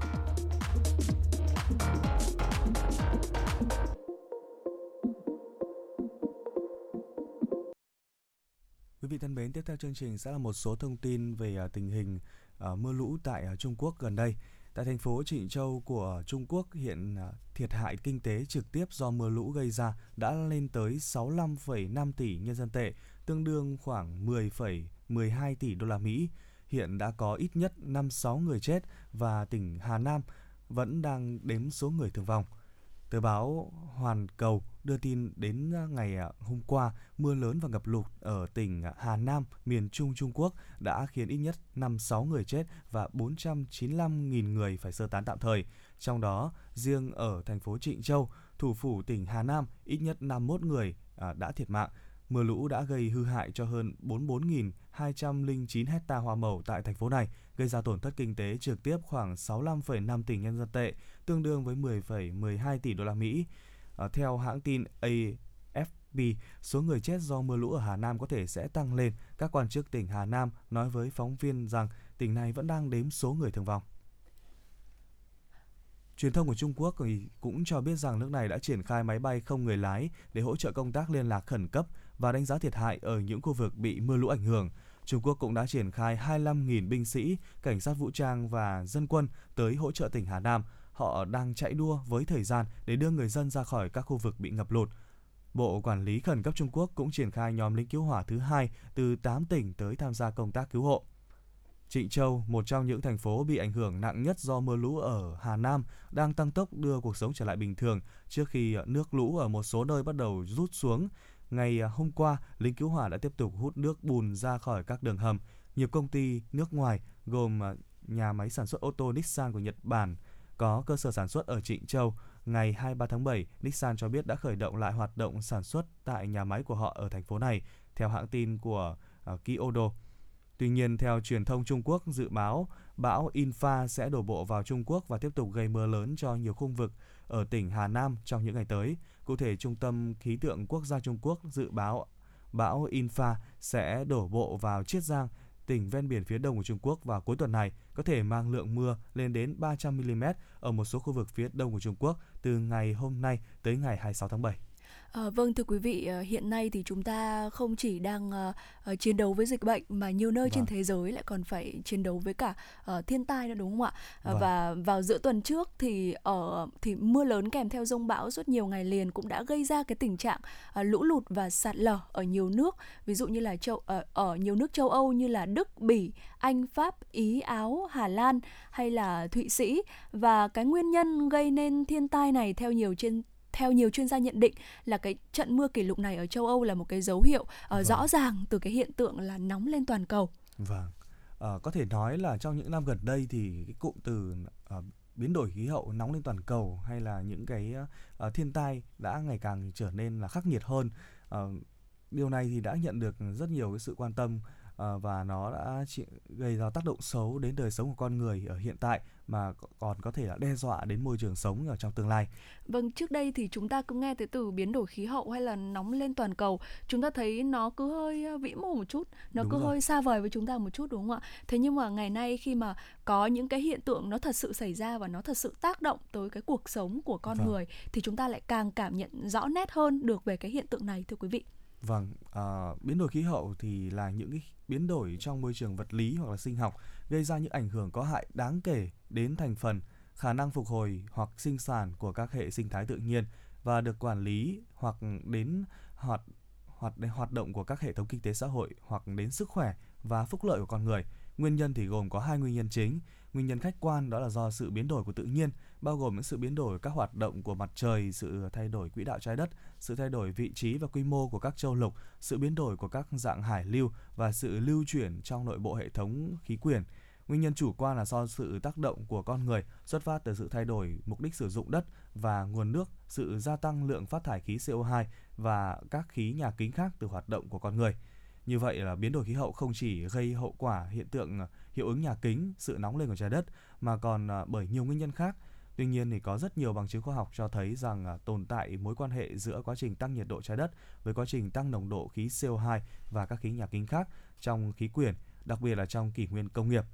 [SPEAKER 3] Vị thân mến, tiếp theo chương trình sẽ là một số thông tin về à, tình hình à, mưa lũ tại à, Trung Quốc gần đây. Tại thành phố Trịnh Châu của Trung Quốc hiện thiệt hại kinh tế trực tiếp do mưa lũ gây ra đã lên tới 65,5 tỷ nhân dân tệ, tương đương khoảng 10,12 tỷ đô la Mỹ. Hiện đã có ít nhất 5-6 người chết và tỉnh Hà Nam vẫn đang đếm số người thương vong. Tờ báo Hoàn Cầu đưa tin đến à, ngày à, hôm qua, mưa lớn và ngập lụt ở tỉnh Hà Nam, miền Trung Trung Quốc đã khiến ít nhất 5-6 người chết và 495.000 người phải sơ tán tạm thời. Trong đó, riêng ở thành phố Trịnh Châu, thủ phủ tỉnh Hà Nam, ít nhất 51 người à, đã thiệt mạng. Mưa lũ đã gây hư hại cho hơn 44.209 hecta hoa màu tại thành phố này, gây ra tổn thất kinh tế trực tiếp khoảng 65,5 tỷ nhân dân tệ, tương đương với 10,12 tỷ đô la Mỹ. À, theo hãng tin AFP, số người chết do mưa lũ ở Hà Nam có thể sẽ tăng lên. Các quan chức tỉnh Hà Nam nói với phóng viên rằng tỉnh này vẫn đang đếm số người thương vong. Truyền thông của Trung Quốc cũng cho biết rằng nước này đã triển khai máy bay không người lái để hỗ trợ công tác liên lạc khẩn cấp và đánh giá thiệt hại ở những khu vực bị mưa lũ ảnh hưởng. Trung Quốc cũng đã triển khai 25.000 binh sĩ, cảnh sát vũ trang và dân quân tới hỗ trợ tỉnh Hà Nam. Họ đang chạy đua với thời gian để đưa người dân ra khỏi các khu vực bị ngập lụt. Bộ Quản lý Khẩn cấp Trung Quốc cũng triển khai nhóm lính cứu hỏa thứ hai từ 8 tỉnh tới tham gia công tác cứu hộ. Trịnh Châu, một trong những thành phố bị ảnh hưởng nặng nhất do mưa lũ ở Hà Nam, đang tăng tốc đưa cuộc sống trở lại bình thường trước khi nước lũ ở một số nơi bắt đầu rút xuống. Ngày à, hôm qua, lính cứu hỏa đã tiếp tục hút nước bùn ra khỏi các đường hầm. Nhiều công ty nước ngoài gồm à, nhà máy sản xuất ô tô Nissan của Nhật Bản có cơ sở sản xuất ở Trịnh Châu. Ngày 23 tháng 7, Nissan cho biết đã khởi động lại hoạt động sản xuất tại nhà máy của họ ở thành phố này, theo hãng tin của uh, Kyodo. Tuy nhiên, theo truyền thông Trung Quốc dự báo, bão Infa sẽ đổ bộ vào Trung Quốc và tiếp tục gây mưa lớn cho nhiều khu vực ở tỉnh Hà Nam trong những ngày tới. Cụ thể, Trung tâm Khí tượng Quốc gia Trung Quốc dự báo bão Infa sẽ đổ bộ vào Chiết Giang, tỉnh ven biển phía đông của Trung Quốc vào cuối tuần này, có thể mang lượng mưa lên đến 300 mm ở một số khu vực phía đông của Trung Quốc từ ngày hôm nay tới ngày 26 tháng 7.
[SPEAKER 2] À, vâng thưa quý vị, ờ, hiện nay thì chúng ta không chỉ đang uh, chiến đấu với dịch bệnh mà nhiều nơi vâng. trên thế giới lại còn phải chiến đấu với cả uh, thiên tai nữa đúng không ạ? Vâng. Và vào giữa tuần trước thì ở thì mưa lớn kèm theo rông bão suốt nhiều ngày liền cũng đã gây ra cái tình trạng uh, lũ lụt và sạt lở ở nhiều nước, ví dụ như là châu uh, ở nhiều nước châu Âu như là Đức, Bỉ, Anh, Pháp, Ý, Áo, Hà Lan hay là Thụy Sĩ và cái nguyên nhân gây nên thiên tai này theo nhiều trên theo nhiều chuyên gia nhận định là cái trận mưa kỷ lục này ở châu Âu là một cái dấu hiệu uh, vâng. rõ ràng từ cái hiện tượng là nóng lên toàn cầu.
[SPEAKER 3] Vâng. Uh, có thể nói là trong những năm gần đây thì cái cụm từ uh, biến đổi khí hậu nóng lên toàn cầu hay là những cái uh, thiên tai đã ngày càng trở nên là khắc nghiệt hơn. Uh, điều này thì đã nhận được rất nhiều cái sự quan tâm uh, và nó đã gây ra tác động xấu đến đời sống của con người ở hiện tại mà còn có thể là đe dọa đến môi trường sống ở trong tương lai.
[SPEAKER 2] Vâng, trước đây thì chúng ta cứ nghe tới từ biến đổi khí hậu hay là nóng lên toàn cầu, chúng ta thấy nó cứ hơi ờ, vĩ mô một chút, nó đúng cứ rồi. hơi xa vời với chúng ta một chút đúng không ạ? Thế nhưng mà ngày nay khi mà có những cái hiện tượng nó thật sự xảy ra và nó thật sự tác động tới cái cuộc sống của con vâng. người thì chúng ta lại càng cảm nhận rõ nét hơn được về cái hiện tượng này thưa quý vị.
[SPEAKER 3] Vâng, à, biến đổi khí hậu thì là những cái biến đổi trong môi trường vật lý hoặc là sinh học gây ra những ảnh hưởng có hại đáng kể đến thành phần, khả năng phục hồi hoặc sinh sản của các hệ sinh thái tự nhiên và được quản lý hoặc đến hoạt hoạt đến hoạt động của các hệ thống kinh tế xã hội hoặc đến sức khỏe và phúc lợi của con người. Nguyên nhân thì gồm có hai nguyên nhân chính. Nguyên nhân khách quan đó là do sự biến đổi của tự nhiên, bao gồm những sự biến đổi các hoạt động của mặt trời, sự thay đổi quỹ đạo trái đất, sự thay đổi vị trí và quy mô của các châu lục, sự biến đổi của các dạng hải lưu và sự lưu chuyển trong nội bộ hệ thống khí quyển. Nguyên nhân chủ quan là do sự tác động của con người xuất phát từ sự thay đổi mục đích sử dụng đất và nguồn nước, sự gia tăng lượng phát thải khí CO2 và các khí nhà kính khác từ hoạt động của con người. Như vậy là biến đổi khí hậu không chỉ gây hậu quả hiện tượng hiệu ứng nhà kính, sự nóng lên của trái đất mà còn à, bởi nhiều nguyên nhân khác. Tuy nhiên thì có rất nhiều bằng chứng khoa học cho thấy rằng à, tồn tại mối quan hệ giữa quá trình tăng nhiệt độ trái đất với quá trình tăng nồng độ khí CO2 và các khí nhà kính khác trong khí quyển, đặc biệt là trong kỷ nguyên công nghiệp.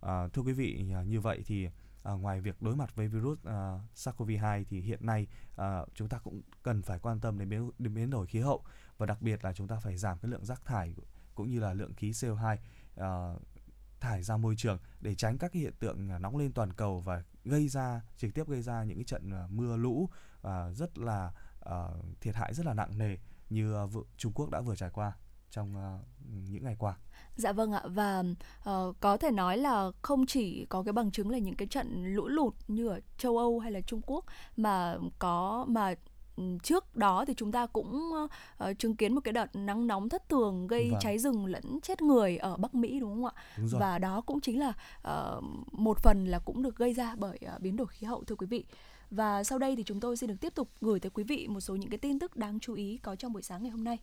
[SPEAKER 3] À, thưa quý vị, à, như vậy thì à, ngoài việc đối mặt với virus à, SARS-CoV-2 thì hiện nay à, chúng ta cũng cần phải quan tâm đến biến, đến biến đổi khí hậu và đặc biệt là chúng ta phải giảm cái lượng rác thải cũng như là lượng khí CO2 à, thải ra môi trường để tránh các cái hiện tượng à, nóng lên toàn cầu và gây ra trực tiếp gây ra những cái trận à, mưa lũ và rất là uh, thiệt hại rất là nặng nề như uh, Trung Quốc đã vừa trải qua trong uh, những ngày qua.
[SPEAKER 2] Dạ vâng ạ và uh, có thể nói là không chỉ có cái bằng chứng là những cái trận lũ lụt như ở châu Âu hay là Trung Quốc mà có mà trước đó thì chúng ta cũng uh, chứng kiến một cái đợt nắng nóng thất thường gây vâng. cháy rừng lẫn chết người ở Bắc Mỹ đúng không ạ?
[SPEAKER 3] Đúng rồi.
[SPEAKER 2] Và đó cũng chính là uh, một phần là cũng được gây ra bởi uh, biến đổi khí hậu thưa quý vị. Và sau đây thì chúng tôi xin được tiếp tục gửi tới quý vị một số những cái tin tức đáng chú ý có trong buổi sáng ngày hôm nay.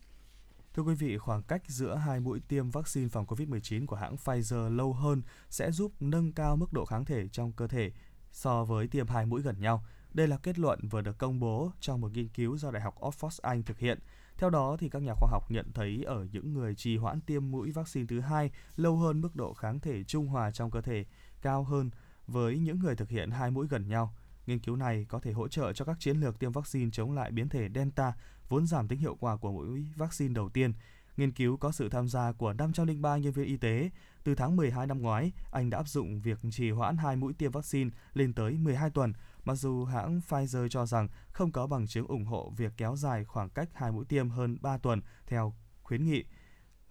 [SPEAKER 3] Thưa quý vị, khoảng cách giữa hai mũi tiêm vaccine phòng COVID-19 của hãng Pfizer lâu hơn sẽ giúp nâng cao mức độ kháng thể trong cơ thể so với tiêm hai mũi gần nhau. Đây là kết luận vừa được công bố trong một nghiên cứu do Đại học Oxford Anh thực hiện. Theo đó, thì các nhà khoa học nhận thấy ở những người trì hoãn tiêm mũi vaccine thứ hai lâu hơn mức độ kháng thể trung hòa trong cơ thể cao hơn với những người thực hiện hai mũi gần nhau. Nghiên cứu này có thể hỗ trợ cho các chiến lược tiêm vaccine chống lại biến thể Delta, vốn giảm tính hiệu quả của mũi vaccine đầu tiên. Nghiên cứu có sự tham gia của 503 nhân viên y tế. Từ tháng 12 năm ngoái, Anh đã áp dụng việc trì hoãn hai mũi tiêm vaccine lên tới 12 tuần, mặc dù hãng Pfizer cho rằng không có bằng chứng ủng hộ việc kéo dài khoảng cách hai mũi tiêm hơn 3 tuần theo khuyến nghị.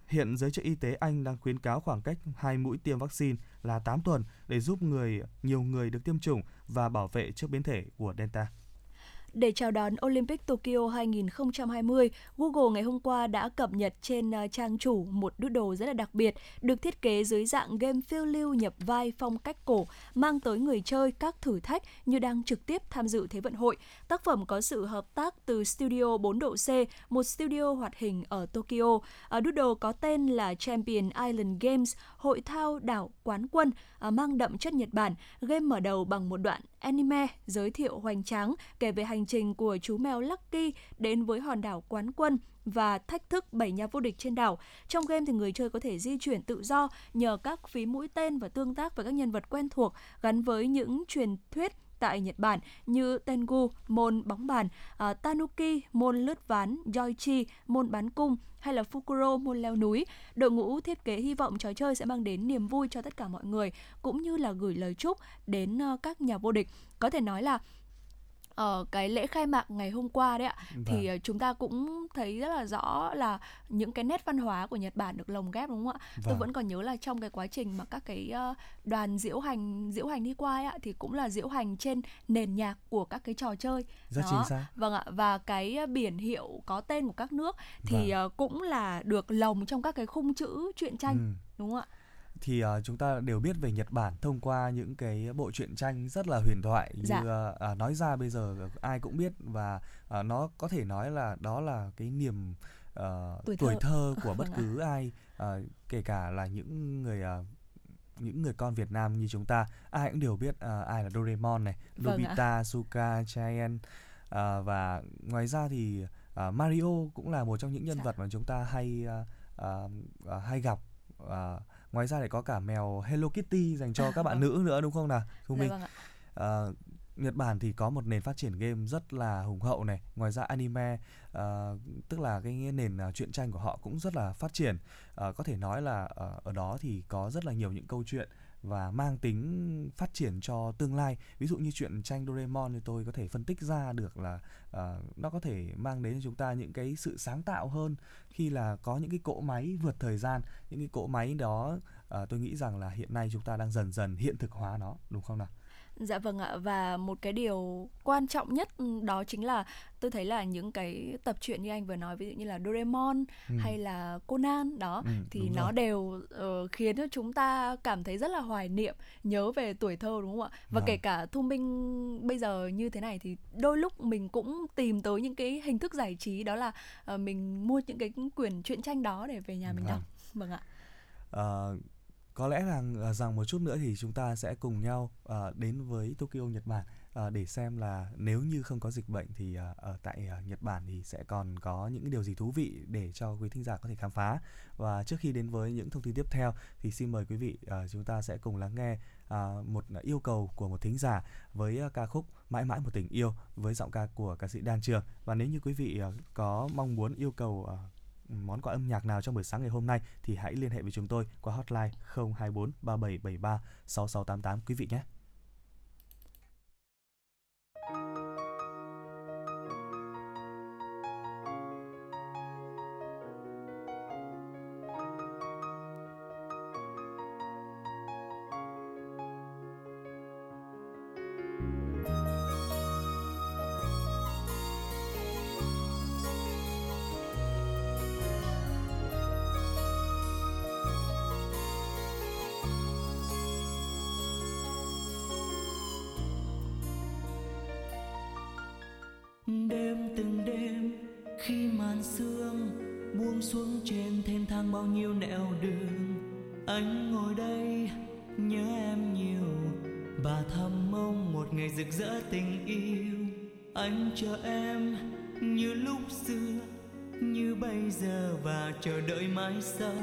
[SPEAKER 3] Hiện giới chức y tế Anh đang khuyến cáo khoảng cách hai mũi tiêm vaccine là 8 tuần để giúp người, nhiều người được tiêm chủng và bảo vệ trước biến thể của Delta.
[SPEAKER 2] Để chào đón Olympic Tokyo 2020, Google ngày hôm qua đã cập nhật trên ờ, trang chủ một doodle rất là đặc biệt, được thiết kế dưới dạng game phiêu lưu nhập vai phong cách cổ, mang tới người chơi các thử thách như đang trực tiếp tham dự Thế vận hội. Tác phẩm có sự hợp tác từ Studio 4 độ C, một studio hoạt hình ở Tokyo. Ờ, ở doodle có tên là Champion Island Games, hội thao đảo quán quân, ờ, mang đậm chất Nhật Bản. Game mở đầu bằng một đoạn anime giới thiệu hoành tráng kể về hành trình của chú mèo Lucky đến với hòn đảo Quán Quân và thách thức bảy nhà vô địch trên đảo. Trong game thì người chơi có thể di chuyển tự do nhờ các phí mũi tên và tương tác với các nhân vật quen thuộc gắn với những truyền thuyết tại Nhật Bản như Tengu, môn bóng bàn, uh, Tanuki, môn lướt ván, Yoichi, môn bắn cung hay là Fukuro, môn leo núi. Đội ngũ thiết kế hy vọng trò chơi sẽ mang đến niềm vui cho tất cả mọi người cũng như là gửi lời chúc đến uh, các nhà vô địch. Có thể nói là ở cái lễ khai mạc ngày hôm qua đấy ạ vâng. thì ờ, chúng ta cũng thấy rất là rõ là những cái nét văn hóa của Nhật Bản được lồng ghép đúng không ạ? Vâng. Tôi vẫn còn nhớ là trong cái quá trình mà các cái ờ, đoàn diễu hành diễu hành đi qua ấy ạ thì cũng là diễu hành trên nền nhạc của các cái trò chơi.
[SPEAKER 3] Rất Đó. chính xác.
[SPEAKER 2] Vâng ạ và cái ờ, biển hiệu có tên của các nước thì vâng. cũng là được lồng trong các cái khung chữ truyện tranh ừ. đúng không ạ?
[SPEAKER 3] Thì uh, chúng ta đều biết về Nhật Bản thông qua những cái bộ truyện tranh rất là huyền thoại dạ. như uh, uh, nói ra bây giờ ai cũng biết và uh, nó có thể nói là đó là cái niềm uh, tuổi, tuổi thơ. thơ của [laughs] bất cứ ai uh, kể cả là những người uh, những người con Việt Nam như chúng ta ai cũng đều biết uh, ai là Doraemon này, vâng Nobita, ạ. Suka, Chaen uh, và ngoài ra thì uh, Mario cũng là một trong những nhân dạ. vật mà chúng ta hay uh, uh, uh, hay gặp uh, ngoài ra thì có cả mèo Hello Kitty dành cho các bạn [laughs] nữ nữa đúng không nào Thu
[SPEAKER 2] Minh? vâng
[SPEAKER 3] à, Nhật Bản thì có một nền phát triển game rất là hùng hậu này. Ngoài ra anime uh, tức là cái nền uh, truyện tranh của họ cũng rất là phát triển. Uh, có thể nói là uh, ở đó thì có rất là nhiều những câu chuyện và mang tính phát triển cho tương lai. Ví dụ như chuyện tranh Doraemon thì tôi có thể phân tích ra được là uh, nó có thể mang đến cho chúng ta những cái sự sáng tạo hơn khi là có những cái cỗ máy vượt thời gian những cái cỗ máy đó uh, tôi nghĩ rằng là hiện nay chúng ta đang dần dần hiện thực hóa nó đúng không nào?
[SPEAKER 2] Dạ vâng ạ và một cái điều quan trọng nhất ừ, đó chính là tôi thấy là những cái tập truyện như anh vừa nói ví dụ như là Doraemon ừ. hay là Conan đó ừ, thì nó rồi. đều uh, khiến cho chúng ta cảm thấy rất là hoài niệm nhớ về tuổi thơ đúng không ạ và vâng. kể cả thu minh bây giờ như thế này thì đôi lúc mình cũng tìm tới những cái hình thức giải trí đó là uh, mình mua những cái quyển truyện tranh đó để về nhà mình vâng. đọc vâng ạ
[SPEAKER 3] uh, có lẽ là ờ, rằng một chút nữa thì chúng ta sẽ cùng nhau uh, đến với Tokyo Nhật Bản uh, để xem là nếu như không có dịch bệnh thì uh, ở tại uh, Nhật Bản thì sẽ còn có những điều gì thú vị để cho quý thính giả có thể khám phá. Và trước khi đến với những thông tin tiếp theo thì xin mời quý vị uh, chúng ta sẽ cùng lắng nghe uh, một yêu cầu của một thính giả với uh, ca khúc mãi mãi một tình yêu với giọng ca của ca sĩ Đan Trường. Và nếu như quý vị uh, có mong muốn yêu cầu uh, món quà âm nhạc nào trong buổi sáng ngày hôm nay thì hãy liên hệ với chúng tôi qua hotline 024 3773 6688 quý vị nhé.
[SPEAKER 5] Cho chờ em như lúc xưa, như bây giờ và chờ đợi mãi sau.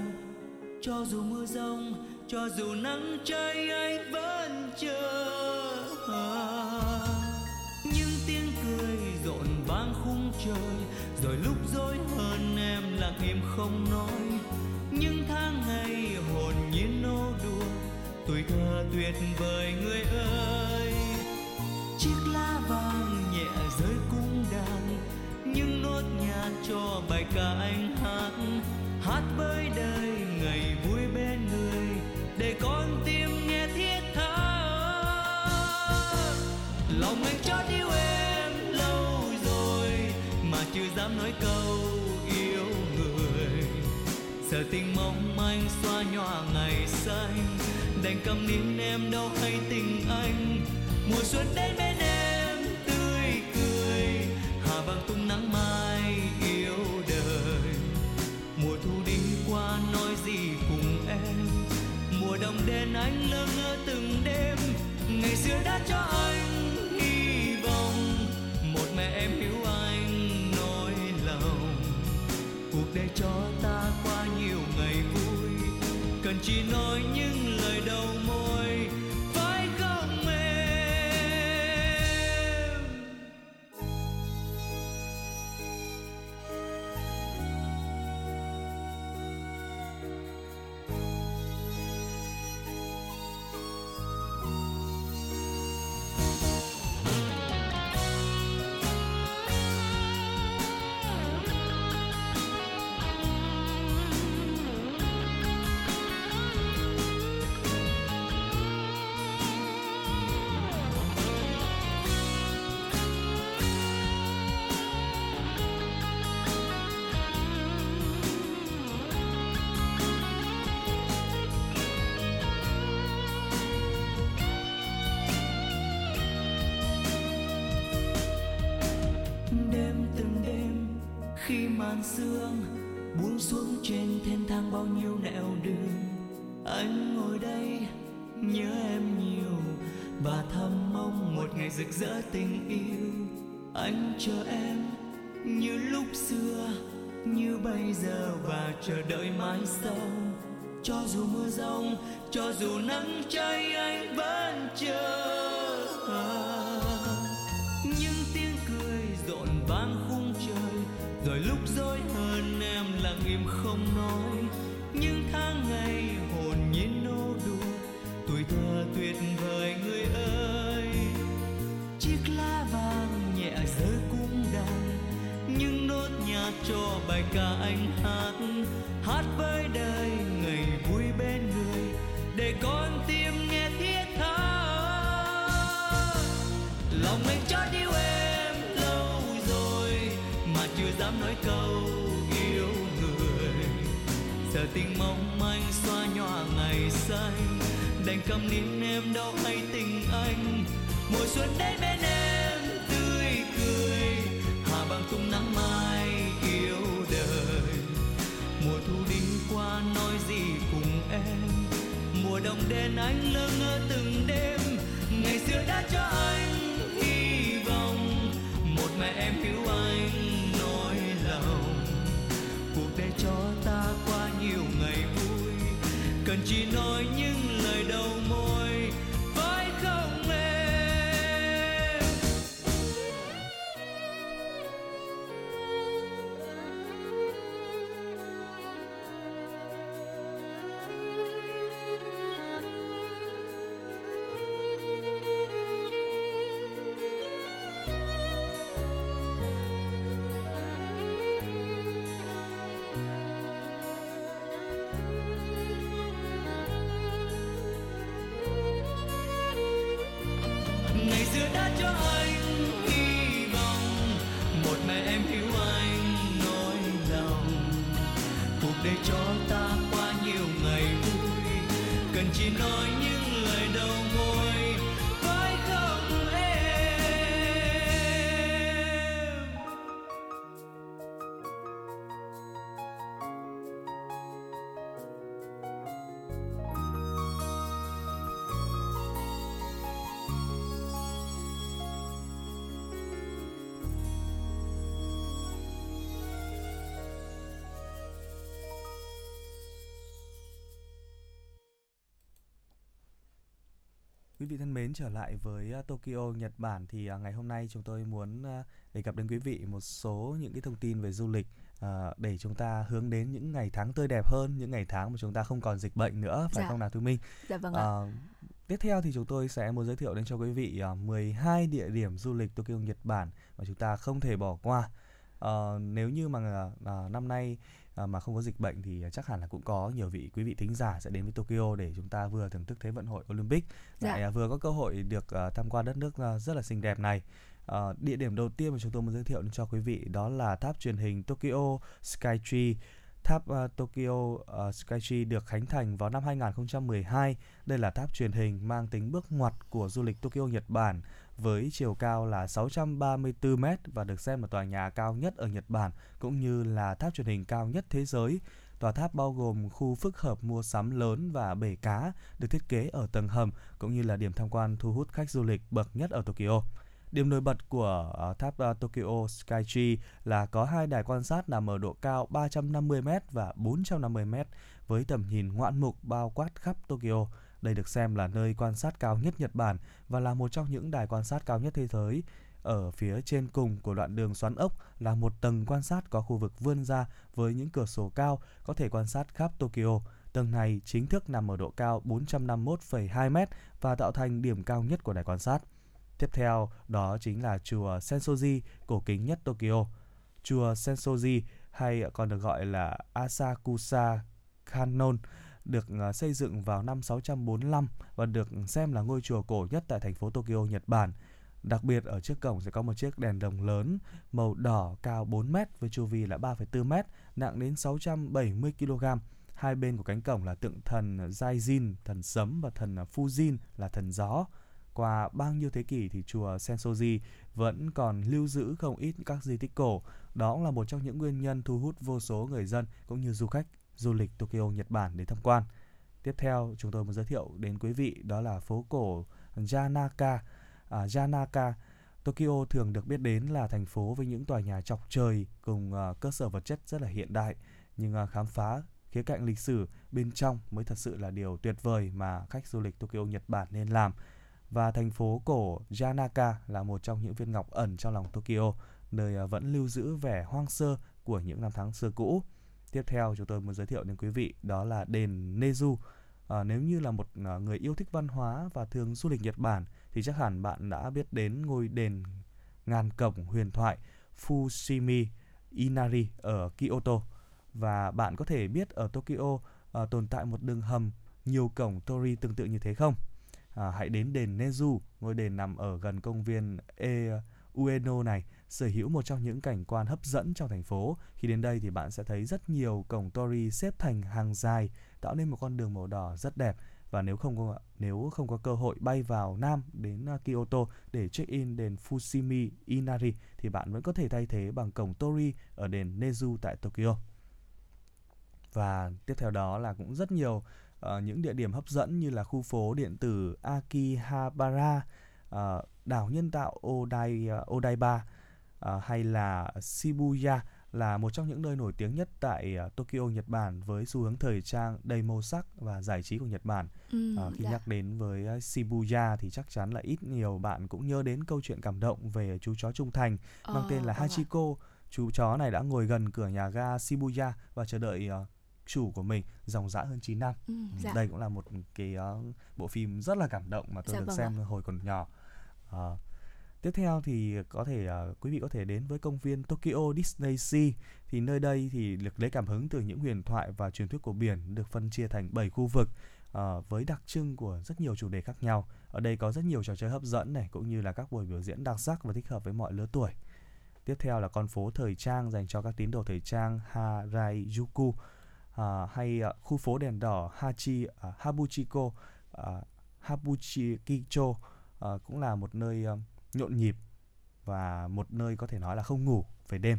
[SPEAKER 5] Cho dù mưa rông, cho dù nắng cháy anh vẫn chờ. Những tiếng cười rộn vang khung trời, rồi lúc dối hơn em lặng im không nói. Những tháng ngày hồn nhiên nô đùa, tuổi thơ tuyệt vời người ơi. Chiếc lá vàng rơi cũng đàn những nốt nhạc cho bài ca anh hát. Hát với đời ngày vui bên người, để con tim nghe thiết tha. Lòng anh chót yêu em lâu rồi, mà chưa dám nói câu yêu người. Giờ tình mong manh xóa nhòa ngày xanh, đành cầm nín em đâu hay tình anh. Mùa xuân đến bên em nắng mai yêu đời. Mùa thu đi qua nói gì cùng em? Mùa đông đến anh lơ ngơ từng đêm. Ngày xưa đã cho anh hy vọng. Một mẹ em hiểu anh nỗi lòng. Cuộc đời cho ta qua nhiều ngày vui. Cần chỉ nói những màn sương buông xuống trên thênh thang bao nhiêu nẻo đường. Anh ngồi đây, nhớ em nhiều, và thầm mong một ngày rực rỡ tình yêu. Anh chờ em như lúc xưa, như bây giờ, và chờ đợi mãi sau. Cho dù mưa rông, cho dù nắng cháy, anh vẫn chờ. Tình mong manh xóa nhòa ngày xanh đành cầm nín em đâu hay tình anh. Mùa xuân đến bên em, tươi cười. Hà bằng tung nắng mai yêu đời. Mùa thu đi qua nói gì cùng em. Mùa đông đến anh lơ ngơ từng đêm. Ngày xưa đã cho anh
[SPEAKER 3] Quý vị thân mến, trở lại với uh, Tokyo, Nhật Bản thì uh, ngày hôm nay chúng tôi muốn uh, đề cập đến quý vị một số những cái thông tin về du lịch để chúng ta hướng đến những ngày tháng tươi đẹp hơn, những ngày tháng mà chúng ta không còn dịch bệnh nữa, phải
[SPEAKER 2] Dạ.
[SPEAKER 3] không nào Thu Minh?
[SPEAKER 2] Dạ vâng ạ.
[SPEAKER 3] Uh, tiếp theo thì chúng tôi sẽ muốn giới thiệu đến cho quý vị uh, 12 địa điểm du lịch Tokyo, Nhật Bản mà chúng ta không thể bỏ qua. Ờ, nếu như mà uh, năm nay uh, mà không có dịch bệnh thì chắc hẳn là cũng có nhiều vị quý vị thính giả sẽ đến với Tokyo để chúng ta vừa thưởng thức Thế vận hội Olympic
[SPEAKER 2] Dạ.
[SPEAKER 3] lại uh, vừa có cơ hội được tham quan đất nước rất là xinh đẹp này. Ờ, địa điểm đầu tiên mà chúng tôi muốn giới thiệu cho quý vị đó là tháp truyền hình Tokyo Skytree. Tháp uh, Tokyo uh, Skytree được khánh thành vào năm 2012. Đây là tháp truyền hình mang tính bước ngoặt của du lịch Tokyo, Nhật Bản với chiều cao là 634 m và được xem là tòa nhà cao nhất ở Nhật Bản cũng như là tháp truyền hình cao nhất thế giới. Tòa tháp bao gồm khu phức hợp mua sắm lớn và bể cá được thiết kế ở tầng hầm cũng như là điểm tham quan thu hút khách du lịch bậc nhất ở Tokyo. Điểm nổi bật của ờ, tháp ờ, Tokyo Skytree là có hai đài quan sát nằm ở độ cao 350m và 450m với tầm nhìn ngoạn mục bao quát khắp Tokyo. Đây được xem là nơi quan sát cao nhất Nhật Bản và là một trong những đài quan sát cao nhất thế giới. Ở phía trên cùng của đoạn đường xoắn ốc là một tầng quan sát có khu vực vươn ra với những cửa sổ cao có thể quan sát khắp Tokyo. Tầng này chính thức nằm ở độ cao 451,2 m và tạo thành điểm cao nhất của đài quan sát. Tiếp theo đó chính là chùa Sensoji, cổ kính nhất Tokyo. Chùa Sensoji hay còn được gọi là Asakusa Kannon được ờ, xây dựng vào năm 645 và được xem là ngôi chùa cổ nhất tại thành phố Tokyo, Nhật Bản. Đặc biệt ở trước cổng sẽ có một chiếc đèn đồng lớn màu đỏ cao 4 m với chu vi là 3,4 m, nặng đến 670 kg. Hai bên của cánh cổng là tượng thần Jaijin, thần sấm và thần Fujin là thần gió. Qua bao nhiêu thế kỷ thì chùa Sensoji vẫn còn lưu giữ không ít các di tích cổ. Đó cũng là một trong những nguyên nhân thu hút vô số người dân cũng như du khách du lịch Tokyo, Nhật Bản để tham quan. Tiếp theo chúng tôi muốn giới thiệu đến quý vị đó là phố cổ Janaka. À, Janaka Tokyo thường được biết đến là thành phố với những tòa nhà chọc trời cùng à, cơ sở vật chất rất là hiện đại. Nhưng à, khám phá khía cạnh lịch sử bên trong mới thật sự là điều tuyệt vời mà khách du lịch Tokyo, Nhật Bản nên làm. Và thành phố cổ Janaka là một trong những viên ngọc ẩn trong lòng Tokyo, nơi à, vẫn lưu giữ vẻ hoang sơ của những năm tháng xưa cũ. Tiếp theo chúng tôi muốn giới thiệu đến quý vị đó là đền Nezu. À, nếu như là một à, người yêu thích văn hóa và thường du lịch Nhật Bản thì chắc hẳn bạn đã biết đến ngôi đền ngàn cổng huyền thoại Fushimi Inari ở Kyoto và bạn có thể biết ở Tokyo à, tồn tại một đường hầm nhiều cổng torii tương tự như thế không? À, hãy đến đền Nezu, ngôi đền nằm ở gần công viên E Ueno này sở hữu một trong những cảnh quan hấp dẫn trong thành phố. Khi đến đây thì bạn sẽ thấy rất nhiều cổng torii xếp thành hàng dài, tạo nên một con đường màu đỏ rất đẹp. Và nếu không có nếu không có cơ hội bay vào Nam đến à, Kyoto để check-in đền Fushimi Inari thì bạn vẫn có thể thay thế bằng cổng torii ở đền Nezu tại Tokyo. Và tiếp theo đó là cũng rất nhiều uh, những địa điểm hấp dẫn như là khu phố điện tử Akihabara, uh, đảo nhân tạo Odai, uh, Odaiba uh, hay là Shibuya là một trong những nơi nổi tiếng nhất tại uh, Tokyo, Nhật Bản với xu hướng thời trang đầy màu sắc và giải trí của Nhật Bản.
[SPEAKER 2] Ừ,
[SPEAKER 3] Ờ, khi
[SPEAKER 2] dạ.
[SPEAKER 3] nhắc đến với uh, Shibuya thì chắc chắn là ít nhiều bạn cũng nhớ đến câu chuyện cảm động về chú chó trung thành mang
[SPEAKER 2] Ờ,
[SPEAKER 3] tên là
[SPEAKER 2] vâng ạ.
[SPEAKER 3] Hachiko. Chú chó này đã ngồi gần cửa nhà ga Shibuya và chờ đợi uh, chủ của mình dòng dã hơn 9 năm.
[SPEAKER 2] Ừ, dạ.
[SPEAKER 3] Đây cũng là một cái uh, bộ phim rất là cảm động mà tôi
[SPEAKER 2] Dạ
[SPEAKER 3] được
[SPEAKER 2] vâng
[SPEAKER 3] xem hồi còn nhỏ. Ờ, tiếp theo thì có thể uh, quý vị có thể đến với công viên Tokyo Disney Sea thì nơi đây thì được lấy cảm hứng từ những huyền thoại và truyền thuyết của biển được phân chia thành 7 khu vực uh, với đặc trưng của rất nhiều chủ đề khác nhau. Ở đây có rất nhiều trò chơi hấp dẫn này cũng như là các buổi biểu diễn đặc sắc và thích hợp với mọi lứa tuổi. Tiếp theo là con phố thời trang dành cho các tín đồ thời trang Harajuku uh, à, hay uh, khu phố đèn đỏ Hachi uh, Habuchiko uh, Habuchikicho uh, cũng là một nơi uh, nhộn nhịp và một nơi có thể nói là không ngủ về đêm.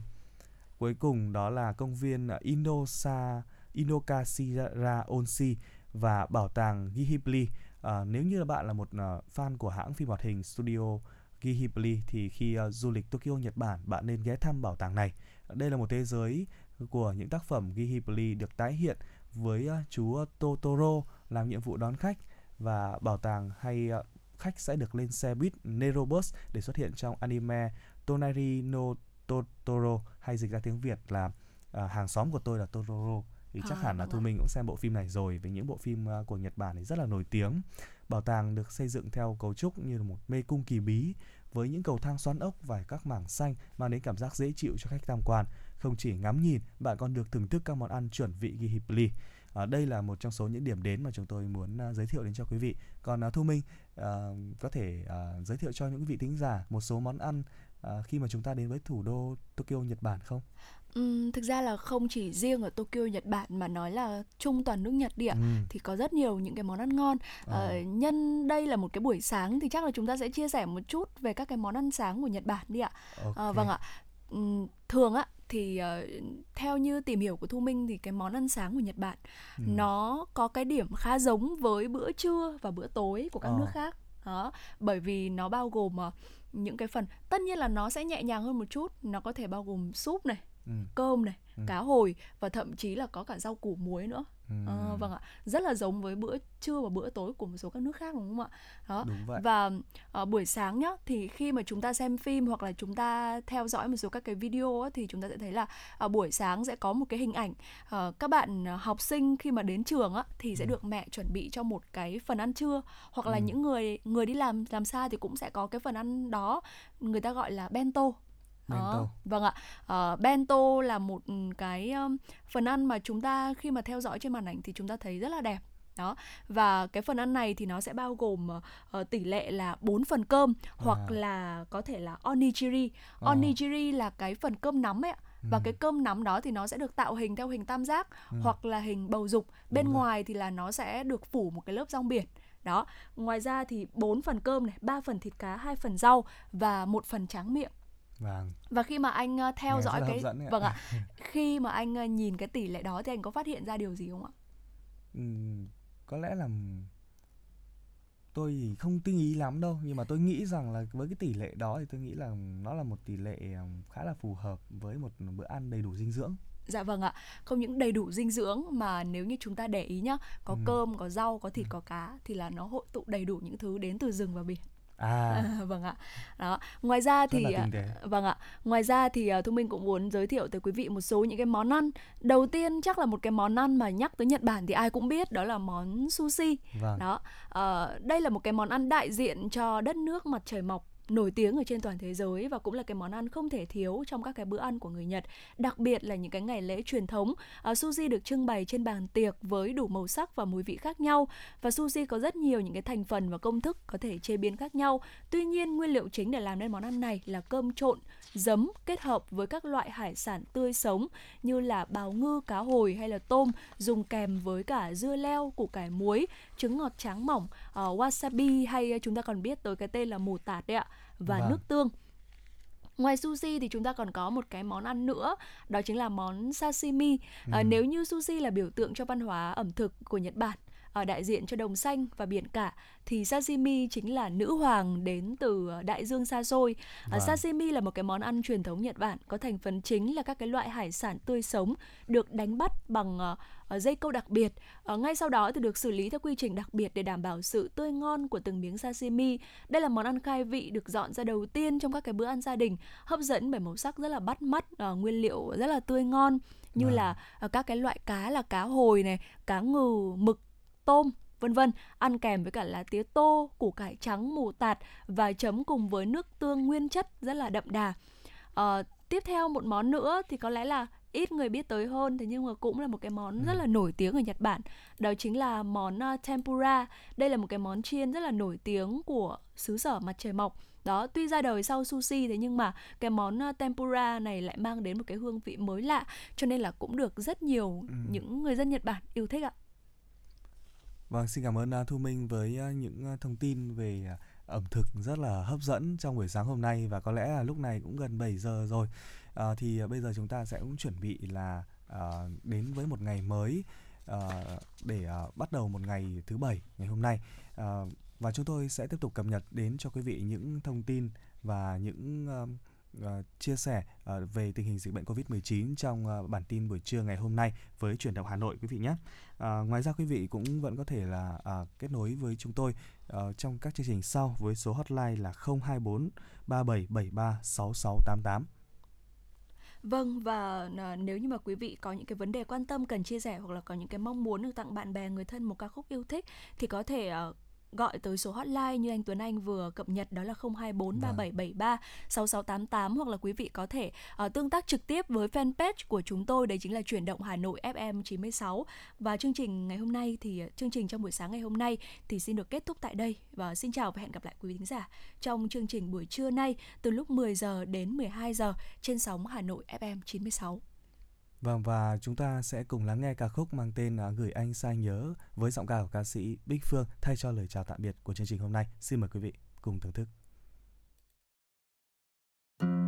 [SPEAKER 3] Cuối cùng đó là công viên à, Inosa Inokashira Onsi và bảo tàng Ghibli. À, nếu như bạn là một à, fan của hãng phim hoạt hình studio Ghibli thì khi à, du lịch Tokyo, Nhật Bản, bạn nên ghé thăm bảo tàng này. Đây là một thế giới của những tác phẩm Ghibli được tái hiện với chú Totoro làm nhiệm vụ đón khách và bảo tàng hay khách sẽ được lên xe buýt Nerobus để xuất hiện trong anime Tonari no Totoro hay dịch ra tiếng Việt là uh, hàng xóm của tôi là Totoro. Thì chắc
[SPEAKER 2] À,
[SPEAKER 3] hẳn là thu minh cũng xem bộ phim này rồi vì những bộ phim uh, của Nhật Bản thì rất là nổi tiếng. Bảo tàng được xây dựng theo cấu trúc như là một mê cung kỳ bí với những cầu thang xoắn ốc và các mảng xanh mang đến cảm giác dễ chịu cho khách tham quan. Không chỉ ngắm nhìn bạn còn được thưởng thức các món ăn chuẩn vị Ghibli à, đây là một trong số những điểm đến mà chúng tôi muốn uh, giới thiệu đến cho quý vị. Còn uh, thu minh uh, có thể uh, giới thiệu cho những vị thính giả một số món ăn uh, khi mà chúng ta đến với thủ đô Tokyo Nhật Bản không
[SPEAKER 2] Ừm, thực ra là không chỉ riêng ở Tokyo Nhật Bản mà nói là chung toàn nước Nhật đi ạ.
[SPEAKER 3] Ừ.
[SPEAKER 2] thì có rất nhiều những cái món ăn ngon. Ờ,
[SPEAKER 3] Ờ.
[SPEAKER 2] nhân đây là một cái buổi sáng thì chắc là chúng ta sẽ chia sẻ một chút về các cái món ăn sáng của Nhật Bản đi ạ.
[SPEAKER 3] Ok.
[SPEAKER 2] Ờ, vâng ạ. Ừm, thường á thì ờ, theo như tìm hiểu của Thu Minh thì cái món ăn sáng của Nhật Bản
[SPEAKER 3] Ừ.
[SPEAKER 2] nó có cái điểm khá giống với bữa trưa và bữa tối của các
[SPEAKER 3] Ờ.
[SPEAKER 2] nước khác. Đó, bởi vì nó bao gồm ờ, những cái phần tất nhiên là nó sẽ nhẹ nhàng hơn một chút, nó có thể bao gồm súp này,
[SPEAKER 3] Ừ.
[SPEAKER 2] cơm này,
[SPEAKER 3] Ừ.
[SPEAKER 2] cá hồi và thậm chí là có cả rau củ muối nữa.
[SPEAKER 3] Ừ.
[SPEAKER 2] Ờ, vâng ạ, rất là giống với bữa trưa và bữa tối của một số các nước khác đúng không ạ? Đó.
[SPEAKER 3] Đúng vậy.
[SPEAKER 2] Và ờ, buổi sáng nhá thì khi mà chúng ta xem phim hoặc là chúng ta theo dõi một số các cái video á, thì chúng ta sẽ thấy là ờ, buổi sáng sẽ có một cái hình ảnh ờ, các bạn học sinh khi mà đến trường á thì sẽ
[SPEAKER 3] Ừ.
[SPEAKER 2] được mẹ chuẩn bị cho một cái phần ăn trưa hoặc là những người người đi làm làm xa thì cũng sẽ có cái phần ăn đó người ta gọi là bento
[SPEAKER 3] Bento.
[SPEAKER 2] Vâng ạ. Ờ, bento là một cái um, phần ăn mà chúng ta khi mà theo dõi trên màn ảnh thì chúng ta thấy rất là đẹp. Đó. Và cái phần ăn này thì nó sẽ bao gồm ờ, tỷ lệ là 4 phần cơm hoặc
[SPEAKER 3] À.
[SPEAKER 2] là có thể là onigiri.
[SPEAKER 3] Ờ.
[SPEAKER 2] Onigiri là cái phần cơm nắm ấy ạ. Và
[SPEAKER 3] Ừ.
[SPEAKER 2] cái cơm nắm đó thì nó sẽ được tạo hình theo hình tam giác
[SPEAKER 3] Ừ.
[SPEAKER 2] hoặc là hình bầu dục. Bên
[SPEAKER 3] rồi.
[SPEAKER 2] ngoài thì là nó sẽ được phủ một cái lớp rong biển. Đó. Ngoài ra thì 4 phần cơm này, 3 phần thịt cá, 2 phần rau và một phần tráng miệng
[SPEAKER 3] Vâng.
[SPEAKER 2] và khi mà anh ờ, theo
[SPEAKER 3] Nghe
[SPEAKER 2] dõi cái vâng ạ. [laughs] Khi mà anh ờ, nhìn cái tỷ lệ đó thì anh có phát hiện ra điều gì không ạ?
[SPEAKER 3] Ừm, có lẽ là tôi thì không tinh ý lắm đâu nhưng mà tôi nghĩ rằng là với cái tỷ lệ đó thì tôi nghĩ là nó là một tỷ lệ khá là phù hợp với một bữa ăn đầy đủ dinh dưỡng.
[SPEAKER 2] Dạ vâng ạ. Không những đầy đủ dinh dưỡng mà nếu như chúng ta để ý nhá có
[SPEAKER 3] Ừ.
[SPEAKER 2] cơm có rau có thịt có cá thì là nó hội tụ đầy đủ những thứ đến từ rừng và biển
[SPEAKER 3] à
[SPEAKER 2] À, [laughs] vâng ạ. Đó. Ngoài ra thì à, vâng ạ. Ngoài ra thì à, Thu Minh cũng muốn giới thiệu tới quý vị một số những cái món ăn. Đầu tiên chắc là một cái món ăn mà nhắc tới Nhật Bản thì ai cũng biết đó là món sushi.
[SPEAKER 3] vâng
[SPEAKER 2] Đó. Ờ, đây là một cái món ăn đại diện cho đất nước mặt trời mọc nổi tiếng ở trên toàn thế giới và cũng là cái món ăn không thể thiếu trong các cái bữa ăn của người Nhật đặc biệt là những cái ngày lễ truyền thống. À, sushi được trưng bày trên bàn tiệc với đủ màu sắc và mùi vị khác nhau. Và sushi có rất nhiều những cái thành phần và công thức có thể chế biến khác nhau. Tuy nhiên nguyên liệu chính để làm nên món ăn này là cơm trộn giấm kết hợp với các loại hải sản tươi sống như là bào ngư cá hồi hay là tôm dùng kèm với cả dưa leo củ cải muối trứng ngọt tráng mỏng ờ, wasabi hay chúng ta còn biết tới cái tên là mù tạt đấy ạ và
[SPEAKER 3] Vâng.
[SPEAKER 2] nước tương Ngoài sushi thì chúng ta còn có một cái món ăn nữa, đó chính là món sashimi. À,
[SPEAKER 3] Ừ.
[SPEAKER 2] nếu như sushi là biểu tượng cho văn hóa ẩm thực của Nhật Bản, ở đại diện cho đồng xanh và biển cả, thì sashimi chính là nữ hoàng đến từ ờ, đại dương xa xôi. À,
[SPEAKER 3] Vâng.
[SPEAKER 2] sashimi là một cái món ăn truyền thống Nhật Bản, có thành phần chính là các cái loại hải sản tươi sống được đánh bắt bằng ờ, ờ, dây câu đặc biệt. Ngay sau đó thì được xử lý theo quy trình đặc biệt để đảm bảo sự tươi ngon của từng miếng sashimi. Đây là món ăn khai vị được dọn ra đầu tiên trong các cái bữa ăn gia đình, hấp dẫn bởi màu sắc rất là bắt mắt, ờ, nguyên liệu rất là tươi ngon như
[SPEAKER 3] Vâng.
[SPEAKER 2] là ờ, các cái loại cá là cá hồi này, cá ngừ, mực, tôm vân vân ăn kèm với cả lá tía tô củ cải trắng mù tạt và chấm cùng với nước tương nguyên chất rất là đậm đà Ờ, tiếp theo một món nữa thì có lẽ là ít người biết tới hơn thế nhưng mà cũng là một cái món rất là nổi tiếng ở Nhật Bản. Đó chính là món ờ, tempura. Đây là một cái món chiên rất là nổi tiếng của xứ sở mặt trời mọc. Đó tuy ra đời sau sushi thế nhưng mà cái món ờ, tempura này lại mang đến một cái hương vị mới lạ cho nên là cũng được rất nhiều
[SPEAKER 3] Ừ.
[SPEAKER 2] những người dân Nhật Bản yêu thích ạ.
[SPEAKER 3] Vâng, xin cảm ơn uh, Thu Minh với những thông tin về uh, ẩm thực rất là hấp dẫn trong buổi sáng hôm nay và có lẽ là lúc này cũng gần 7 giờ rồi. À, thì ờ, bây giờ chúng ta sẽ cũng chuẩn bị là à, đến với một ngày mới à, để à, bắt đầu một ngày thứ bảy ngày hôm nay. à, và chúng tôi sẽ tiếp tục cập nhật đến cho quý vị những thông tin và những uh, uh, chia sẻ uh, về tình hình dịch bệnh Covid-19 trong uh, bản tin buổi trưa ngày hôm nay với chuyển động Hà Nội quý vị nhé. Uh, ngoài ra quý vị cũng vẫn có thể là uh, kết nối với chúng tôi uh, trong các chương trình sau với số hotline là 024 3773 6688.
[SPEAKER 2] Vâng và ờ, nếu như mà quý vị có những cái vấn đề quan tâm cần chia sẻ hoặc là có những cái mong muốn được tặng bạn bè người thân một ca khúc yêu thích thì có thể uh, gọi tới số hotline như anh Tuấn Anh vừa cập nhật đó là 024 3773 6688 hoặc là quý vị có thể uh, tương tác trực tiếp với fanpage của chúng tôi đấy chính là chuyển động Hà Nội FM 96 và chương trình ngày hôm nay thì ờ, chương trình trong buổi sáng ngày hôm nay thì xin được kết thúc tại đây và xin chào và hẹn gặp lại quý khán thính giả trong chương trình buổi trưa nay từ lúc 10 giờ đến 12 giờ trên sóng Hà Nội FM 96.
[SPEAKER 3] Vâng và chúng ta sẽ cùng lắng nghe ca khúc mang tên à, Gửi anh sai nhớ với giọng ca của ca sĩ Bích Phương thay cho lời chào tạm biệt của chương trình hôm nay. Xin mời quý vị cùng thưởng thức. thank you